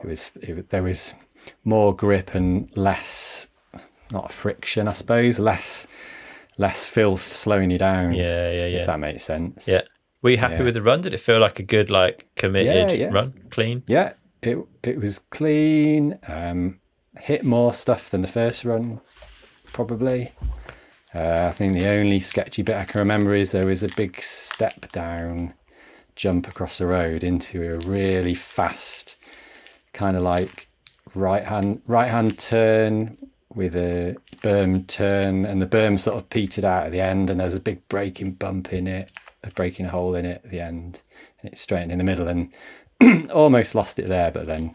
it was it, there was more grip and less not friction, I suppose, less less filth slowing you down. Yeah, yeah, yeah. If that makes sense. Yeah. Were you happy yeah. with the run? Did it feel like a good, like committed yeah, yeah. run? Clean? Yeah, it it was clean. Um, hit more stuff than the first run, probably. Uh, I think the only sketchy bit I can remember is there was a big step down jump across the road into a really fast, kind of like right hand right hand turn with a berm turn, and the berm sort of petered out at the end, and there's a big braking bump in it, a braking hole in it at the end, and it's straight in the middle, and almost lost it there, but then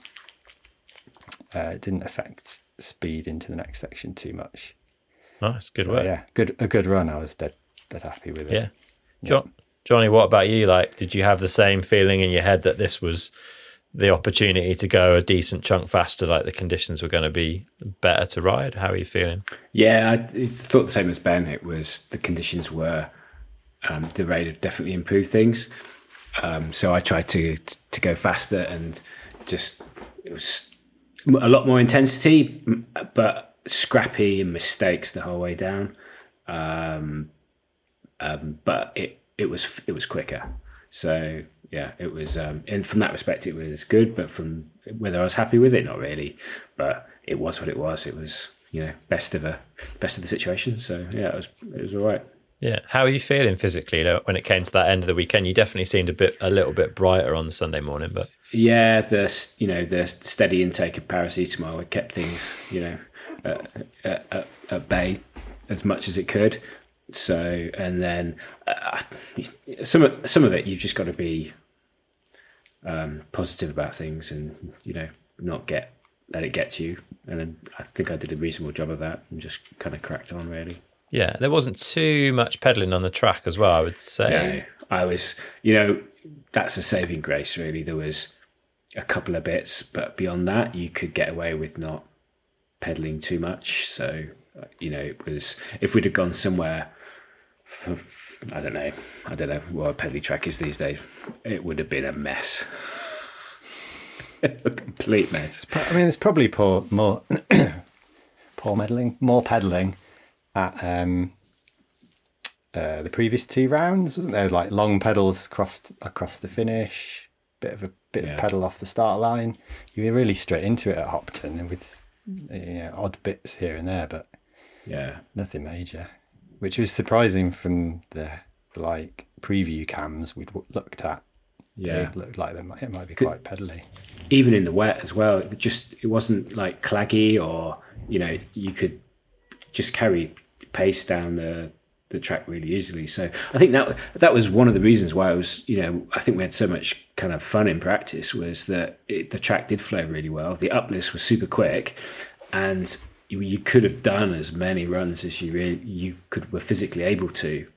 uh, it didn't affect speed into the next section too much. Nice, good so, work. Yeah, good a good run. I was dead dead happy with it. Yeah, John, Jonny, what about you? Like, did you have the same feeling in your head that this was the opportunity to go a decent chunk faster, like the conditions were going to be better to ride. How are you feeling? Yeah, I thought the same as Ben. It was the conditions were um, the rain had definitely improved things. Um, so I tried to to go faster and just it was a lot more intensity, but scrappy and mistakes the whole way down. Um, um but it it was it was quicker. So yeah, it was. Um, and from that respect, it was good. But from whether I was happy with it, not really. But it was what it was. It was you know best of a best of the situation. So yeah, it was it was all right. Yeah, how are you feeling physically when it came to that end of the weekend? You definitely seemed a bit a little bit brighter on Sunday morning, but yeah, the you know the steady intake of paracetamol kept things you know at, at, at bay as much as it could. So and then uh, some of some of it you've just got to be um, positive about things and you know not get let it get to you. And then I think I did a reasonable job of that and just kind of cracked on really. Yeah, there wasn't too much pedaling on the track as well. I would say. No, I was, you know, that's a saving grace. Really, there was a couple of bits, but beyond that, you could get away with not pedaling too much. So, you know, it was if we'd have gone somewhere I don't know. I don't know what a pedally track is these days. It would have been a mess. a complete mess. I mean, there's probably poor, more poor medaling, more pedaling at um, uh, the previous two rounds, wasn't there? Like long pedals crossed across the finish, bit of a bit Yeah. of pedal off the start line. You were really straight into it at Hopton, and with you know, odd bits here and there, but Yeah, nothing major, which was surprising from the, the like preview cams we'd w- looked at. yeah. They looked like they might, it might be quite pedally. even in the wet as well. It just it wasn't like claggy or you know you could just carry pace down the the track really easily. So I think that that was one of the reasons why I was you know I think we had so much kind of fun in practice was that it, the track did flow really well. The uplifts were super quick, and you, you could have done as many runs as you really you could were physically able to,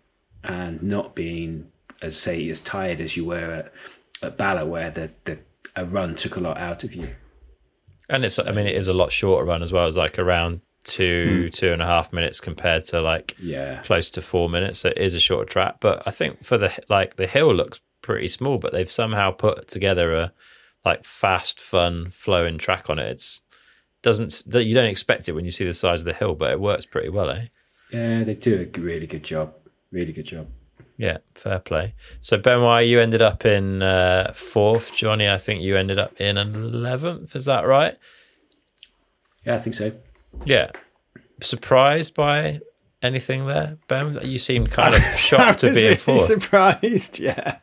and not being as say as tired as you were at, at Bala, where the, the a run took a lot out of you. And it's, I mean, it is a lot shorter run as well. It's like around two, two and a half minutes compared to like Yeah, close to four minutes. So it is a shorter track. But I think for the, like, the hill looks pretty small, but they've somehow put together a like fast, fun, flowing track on it. It's, doesn't, that you don't expect it when you see the size of the hill, but it works pretty well, eh? yeah, they do a really good job. Really good job. Yeah, fair play. So Benoit, you ended up in uh, fourth. Jonny, I think you ended up in eleventh. Is that right? Yeah, I think so. Yeah. Surprised by anything there, Ben? You seemed kind of shocked to be really fourth. Surprised, yeah.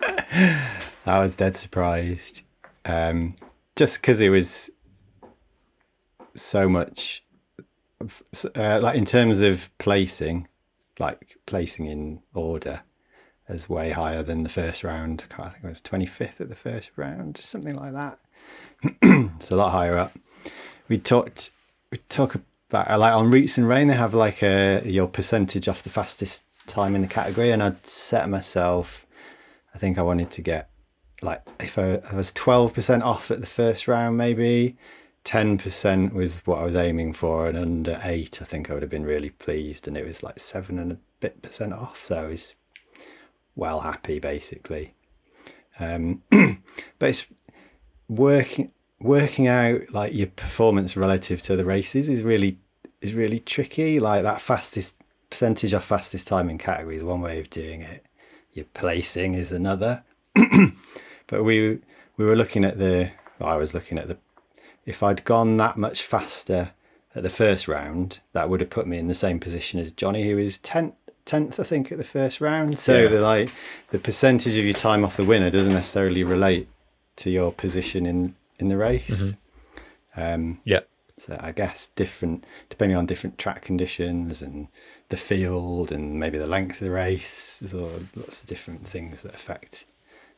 I was dead surprised. Um, just because it was so much, uh, like in terms of placing, like placing in order, is way higher than the first round. I think it was twenty fifth at the first round, something like that. it's a lot higher up. We talked. We talk about like on Roots and Rain. They have like a your percentage off the fastest time in the category, and I'd set myself. I think I wanted to get like if I, I was twelve percent off at the first round, maybe ten percent was what I was aiming for, and under eight, I think I would have been really pleased. And it was like seven and a bit percent off, so I was well happy basically. Um, but it's working working out like your performance relative to the races is really is really tricky. Like that fastest percentage of fastest time in category is one way of doing it. Your placing is another. but we we were looking at the I was looking at the if I'd gone that much faster at the first round, that would have put me in the same position as Jonny, who is tenth tenth, I think, at the first round. So Yeah. the like the percentage of your time off the winner doesn't necessarily relate to your position in in the race. Um, Yeah. so I guess different depending on different track conditions and the field and maybe the length of the race. There's lots of different things that affect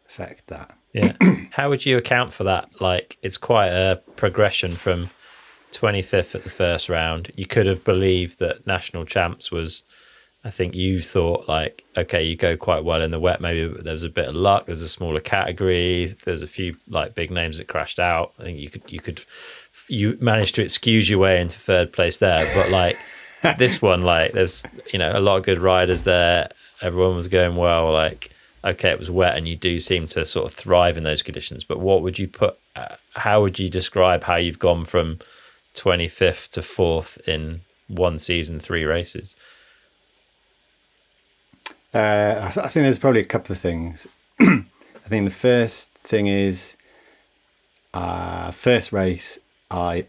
affect that. Yeah. How would you account for that? Like, it's quite a progression from 25th at the first round. You could have believed that national champs was, I think you thought, like, okay, you go quite well in the wet. Maybe there's a bit of luck. There's a smaller category. There's a few, like, big names that crashed out. I think you could, you could, you managed to excuse your way into third place there. But, like, this one, like, there's, you know, a lot of good riders there. Everyone was going well. Like, okay, it was wet, and you do seem to sort of thrive in those conditions. But what would you put? Uh, how would you describe how you've gone from 25th to fourth in one season, three races? Uh, I, th- I think there's probably a couple of things. I think the first thing is, uh, first race, I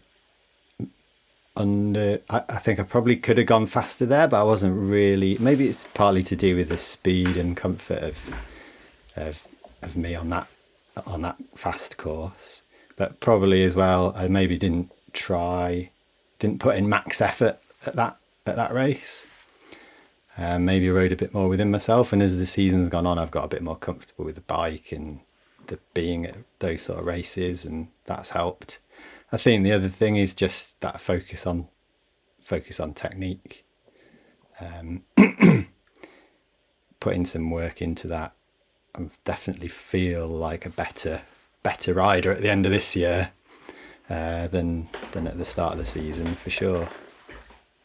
under. I, I think I probably could have gone faster there, but I wasn't really. Maybe it's partly to do with the speed and comfort of of of me on that on that fast course, but probably as well. I maybe didn't try, didn't put in max effort at that at that race. Um, maybe rode a bit more within myself, and as the season's gone on, I've got a bit more comfortable with the bike and the being at those sort of races, and that's helped. I think the other thing is just that focus on focus on technique. Um, putting some work into that, I definitely feel like a better better rider at the end of this year uh, than than at the start of the season for sure.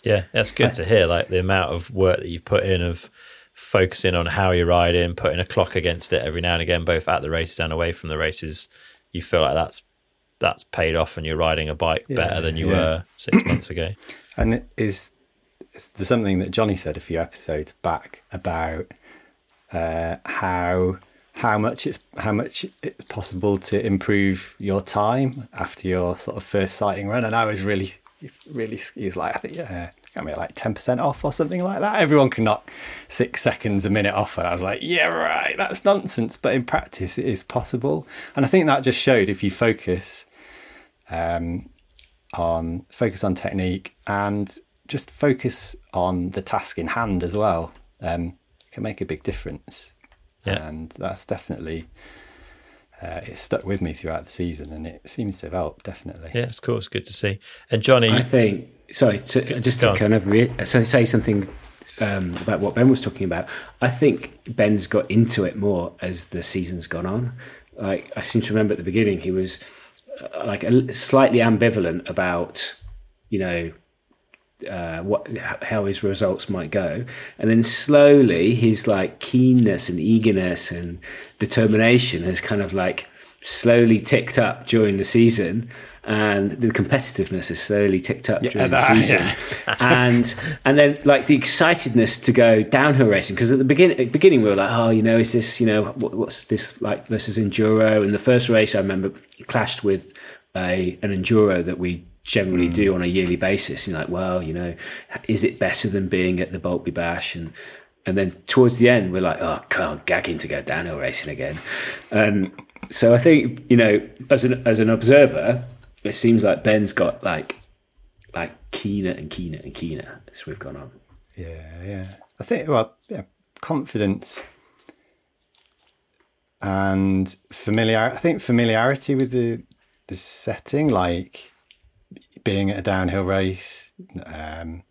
Yeah, that's good to hear. Like the amount of work that you've put in of focusing on how you're riding, putting a clock against it every now and again, both at the races and away from the races. you feel like that's that's paid off and you're riding a bike Yeah, better than you yeah. were six months ago. And is, is there's something that Jonny said a few episodes back about uh, how how much it's how much it's possible to improve your time after your sort of first sighting run, and I was really it's really he's like I think yeah. Got me like ten percent off or something like that. Everyone can knock six seconds a minute off, and I was like, "Yeah, right, that's nonsense." But in practice, it is possible, and I think that just showed if you focus um, on focus on technique and just focus on the task in hand as well um, can make a big difference. Yeah. And that's definitely uh, it stuck with me throughout the season, and it seems to have helped definitely. Yeah, of course, good to see. And Jonny, I think. Sorry, to, just to on. kind of re- so say something um, about what Ben was talking about. I think Ben's got into it more as the season's gone on. Like I seem to remember at the beginning, he was uh, like a, slightly ambivalent about, you know, uh, what how his results might go, and then slowly his like keenness and eagerness and determination has kind of like slowly ticked up during the season, and the competitiveness has slowly ticked up during the that- season, and and then like the excitedness to go downhill racing. Because at the beginning at the beginning we were like oh you know is this you know what, what's this like versus enduro? And the first race I remember clashed with a an enduro that we generally do hmm. on a yearly basis. You're like, well, you know, is it better than being at the Boltby Bash? And and then towards the end, we're like, oh, God, gagging to go downhill racing again. And so I think you know, as an as an observer, it seems like Ben's got like like keener and keener and keener as we've gone on. Yeah, yeah. I think well, yeah, confidence and familiar. I think familiarity with the the setting, like being at a downhill race, um,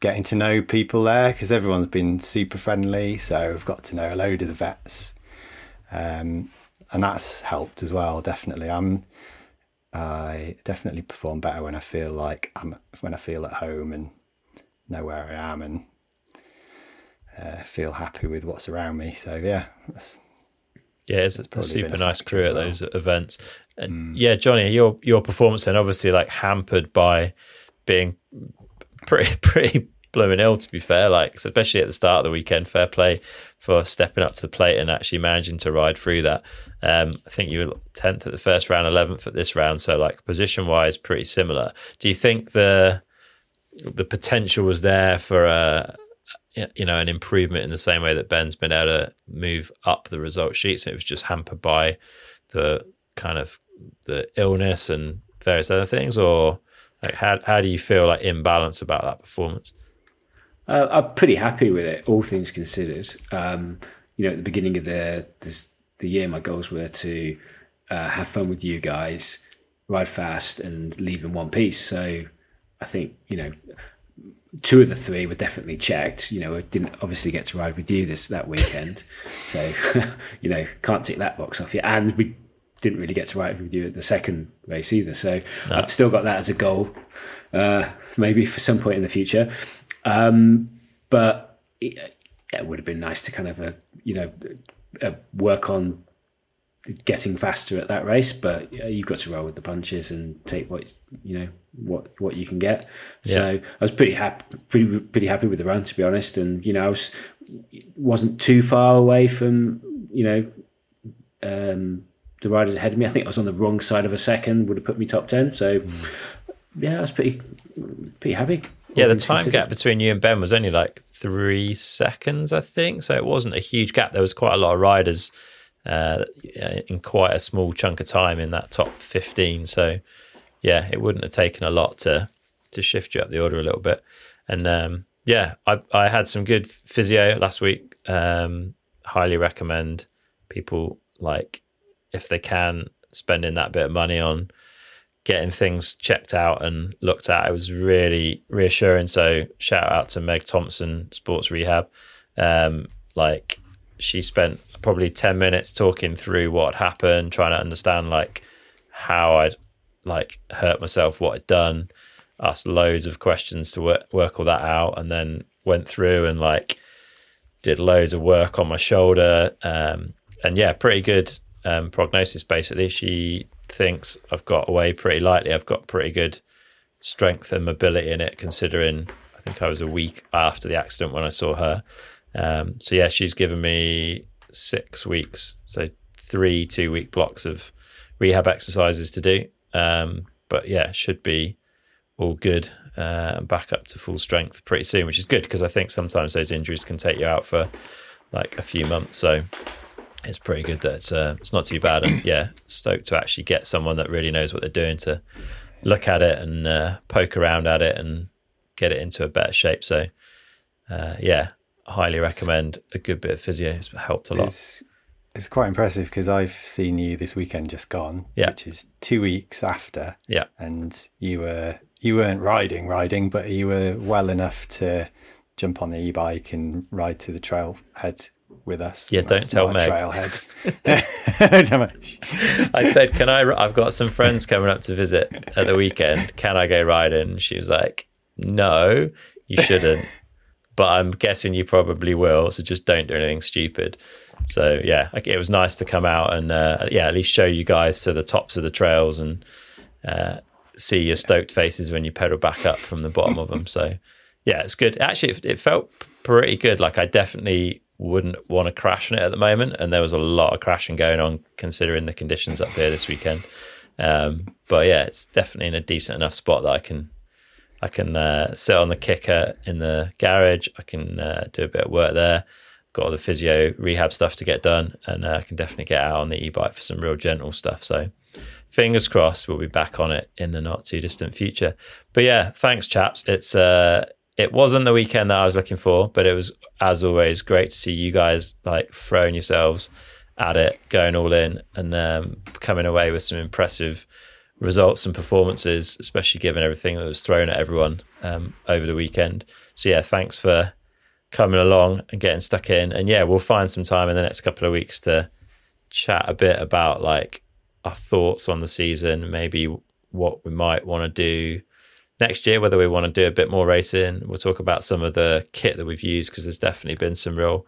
getting to know people there because everyone's been super friendly. So I've got to know a load of the vets, um, and that's helped as well. Definitely, I'm. I definitely perform better when I feel like I'm when I feel at home and know where I am and uh, feel happy with what's around me. So yeah, that's Yeah, it's a super nice crew at well. those events. And yeah, Jonny, your your performance then obviously like hampered by being pretty pretty blooming ill to be fair. Like especially at the start of the weekend, fair play for stepping up to the plate and actually managing to ride through that. Um, I think you were tenth at the first round, eleventh at this round, so like position wise, pretty similar. Do you think the the potential was there for a you know an improvement in the same way that Ben's been able to move up the result sheets. It was just hampered by the kind of the illness and various other things, or like how how do you feel like in balance about that performance? Uh, I'm pretty happy with it, all things considered. Um, you know, at the beginning of the this, the year, my goals were to uh, have fun with you guys, ride fast, and leave in one piece. So I think you know, two of the three were definitely checked. You know, I didn't obviously get to ride with you this that weekend, so you know, can't tick that box off yet. And we didn't really get to ride with you at the second race either. So I've still got that as a goal, uh, maybe for some point in the future. Um, but it, it would have been nice to kind of, uh, you know, uh, work on getting faster at that race. But yeah, you've got to roll with the punches and take what you know what what you can get. So I was pretty happy, pretty pretty happy with the run to be honest. And you know, I was wasn't too far away from you know. Um, the riders ahead of me. I think I was on the wrong side of a second. Would have put me top ten. So, yeah, I was pretty pretty happy. Yeah, the time considered. gap between you and Ben was only like three seconds, I think. So it wasn't a huge gap. There was quite a lot of riders uh, in quite a small chunk of time in that top fifteen. So yeah, it wouldn't have taken a lot to to shift you up the order a little bit. And um, yeah, I I had some good physio last week. Um, highly recommend people like if they can spending that bit of money on getting things checked out and looked at. It was really reassuring. So shout out to Meg Thompson, Sports Rehab. Um, like she spent probably ten minutes talking through what happened, trying to understand like how I'd like hurt myself, what I'd done. Asked loads of questions to work, work all that out, and then went through and like did loads of work on my shoulder. Um, and yeah, pretty good um, prognosis. Basically, she thinks I've got away pretty lightly. I've got pretty good strength and mobility in it, considering I think I was a week after the accident when I saw her. Um, so yeah, she's given me six weeks, so three two week blocks of rehab exercises to do. Um, but yeah, should be all good uh, and back up to full strength pretty soon, which is good because I think sometimes those injuries can take you out for like a few months. So it's pretty good that it's uh, it's not too bad. And yeah, stoked to actually get someone that really knows what they're doing to look at it and uh, poke around at it and get it into a better shape. So uh, yeah, highly recommend a good bit of physio. It's helped a lot. It's, it's quite impressive because I've seen you this weekend just gone, Yeah. which is two weeks after, Yeah, and you were you weren't riding, riding, but you were well enough to jump on the e-bike and ride to the trailhead with us. Yeah, don't tell Meg. Trailhead. Me. I said, "Can I? I've got some friends coming up to visit at the weekend. Can I go riding?" She was like, "No, you shouldn't." but I'm guessing you probably will. So just don't do anything stupid. So yeah, it was nice to come out and uh, yeah, at least show you guys to the tops of the trails and uh, see your stoked faces when you pedal back up from the bottom of them. So yeah, it's good. Actually, it, it felt pretty good. Like I definitely wouldn't want to crash on it at the moment, and there was a lot of crashing going on considering the conditions up here this weekend. Um, but yeah, it's definitely in a decent enough spot that I can I can uh, sit on the kicker in the garage. I can uh, do a bit of work there. Got all the physio rehab stuff to get done, and uh, I can definitely get out on the e-bike for some real gentle stuff. So, fingers crossed, we'll be back on it in the not too distant future. But yeah, thanks, chaps. It's uh, it wasn't the weekend that I was looking for, but it was as always great to see you guys like throwing yourselves at it, going all in, and um, coming away with some impressive results and performances, especially given everything that was thrown at everyone um, over the weekend. So yeah, thanks for coming along and getting stuck in. And yeah, we'll find some time in the next couple of weeks to chat a bit about like our thoughts on the season, maybe what we might want to do next year, whether we want to do a bit more racing. We'll talk about some of the kit that we've used because there's definitely been some real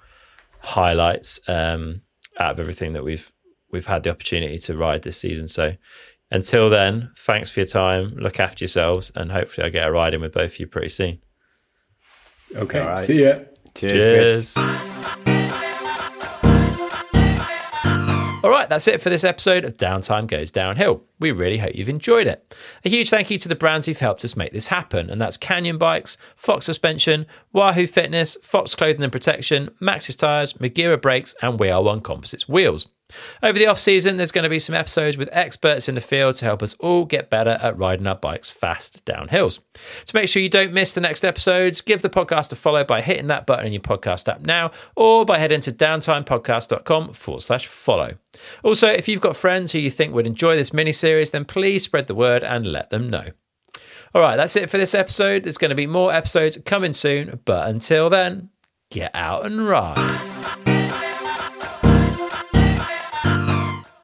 highlights um, out of everything that we've we've had the opportunity to ride this season. So until then, thanks for your time. Look after yourselves, and hopefully, I get a ride in with both of you pretty soon. Okay. All right. See ya. Cheers, Chris. Right, that's it for this episode of Downtime Goes Downhill. We really hope you've enjoyed it. A huge thank you to the brands who've helped us make this happen, and that's Canyon Bikes, Fox Suspension, Wahoo Fitness, Fox Clothing and Protection, Maxxis Tires, Magura Brakes, and We Are One Composites Wheels. Over the off season, there's going to be some episodes with experts in the field to help us all get better at riding our bikes fast down hills. To make sure you don't miss the next episodes, give the podcast a follow by hitting that button in your podcast app now or by heading to downtimepodcast.com forward slash follow. Also, if you've got friends who you think would enjoy this mini series, then please spread the word and let them know. All right, that's it for this episode. There's going to be more episodes coming soon, but until then, get out and ride.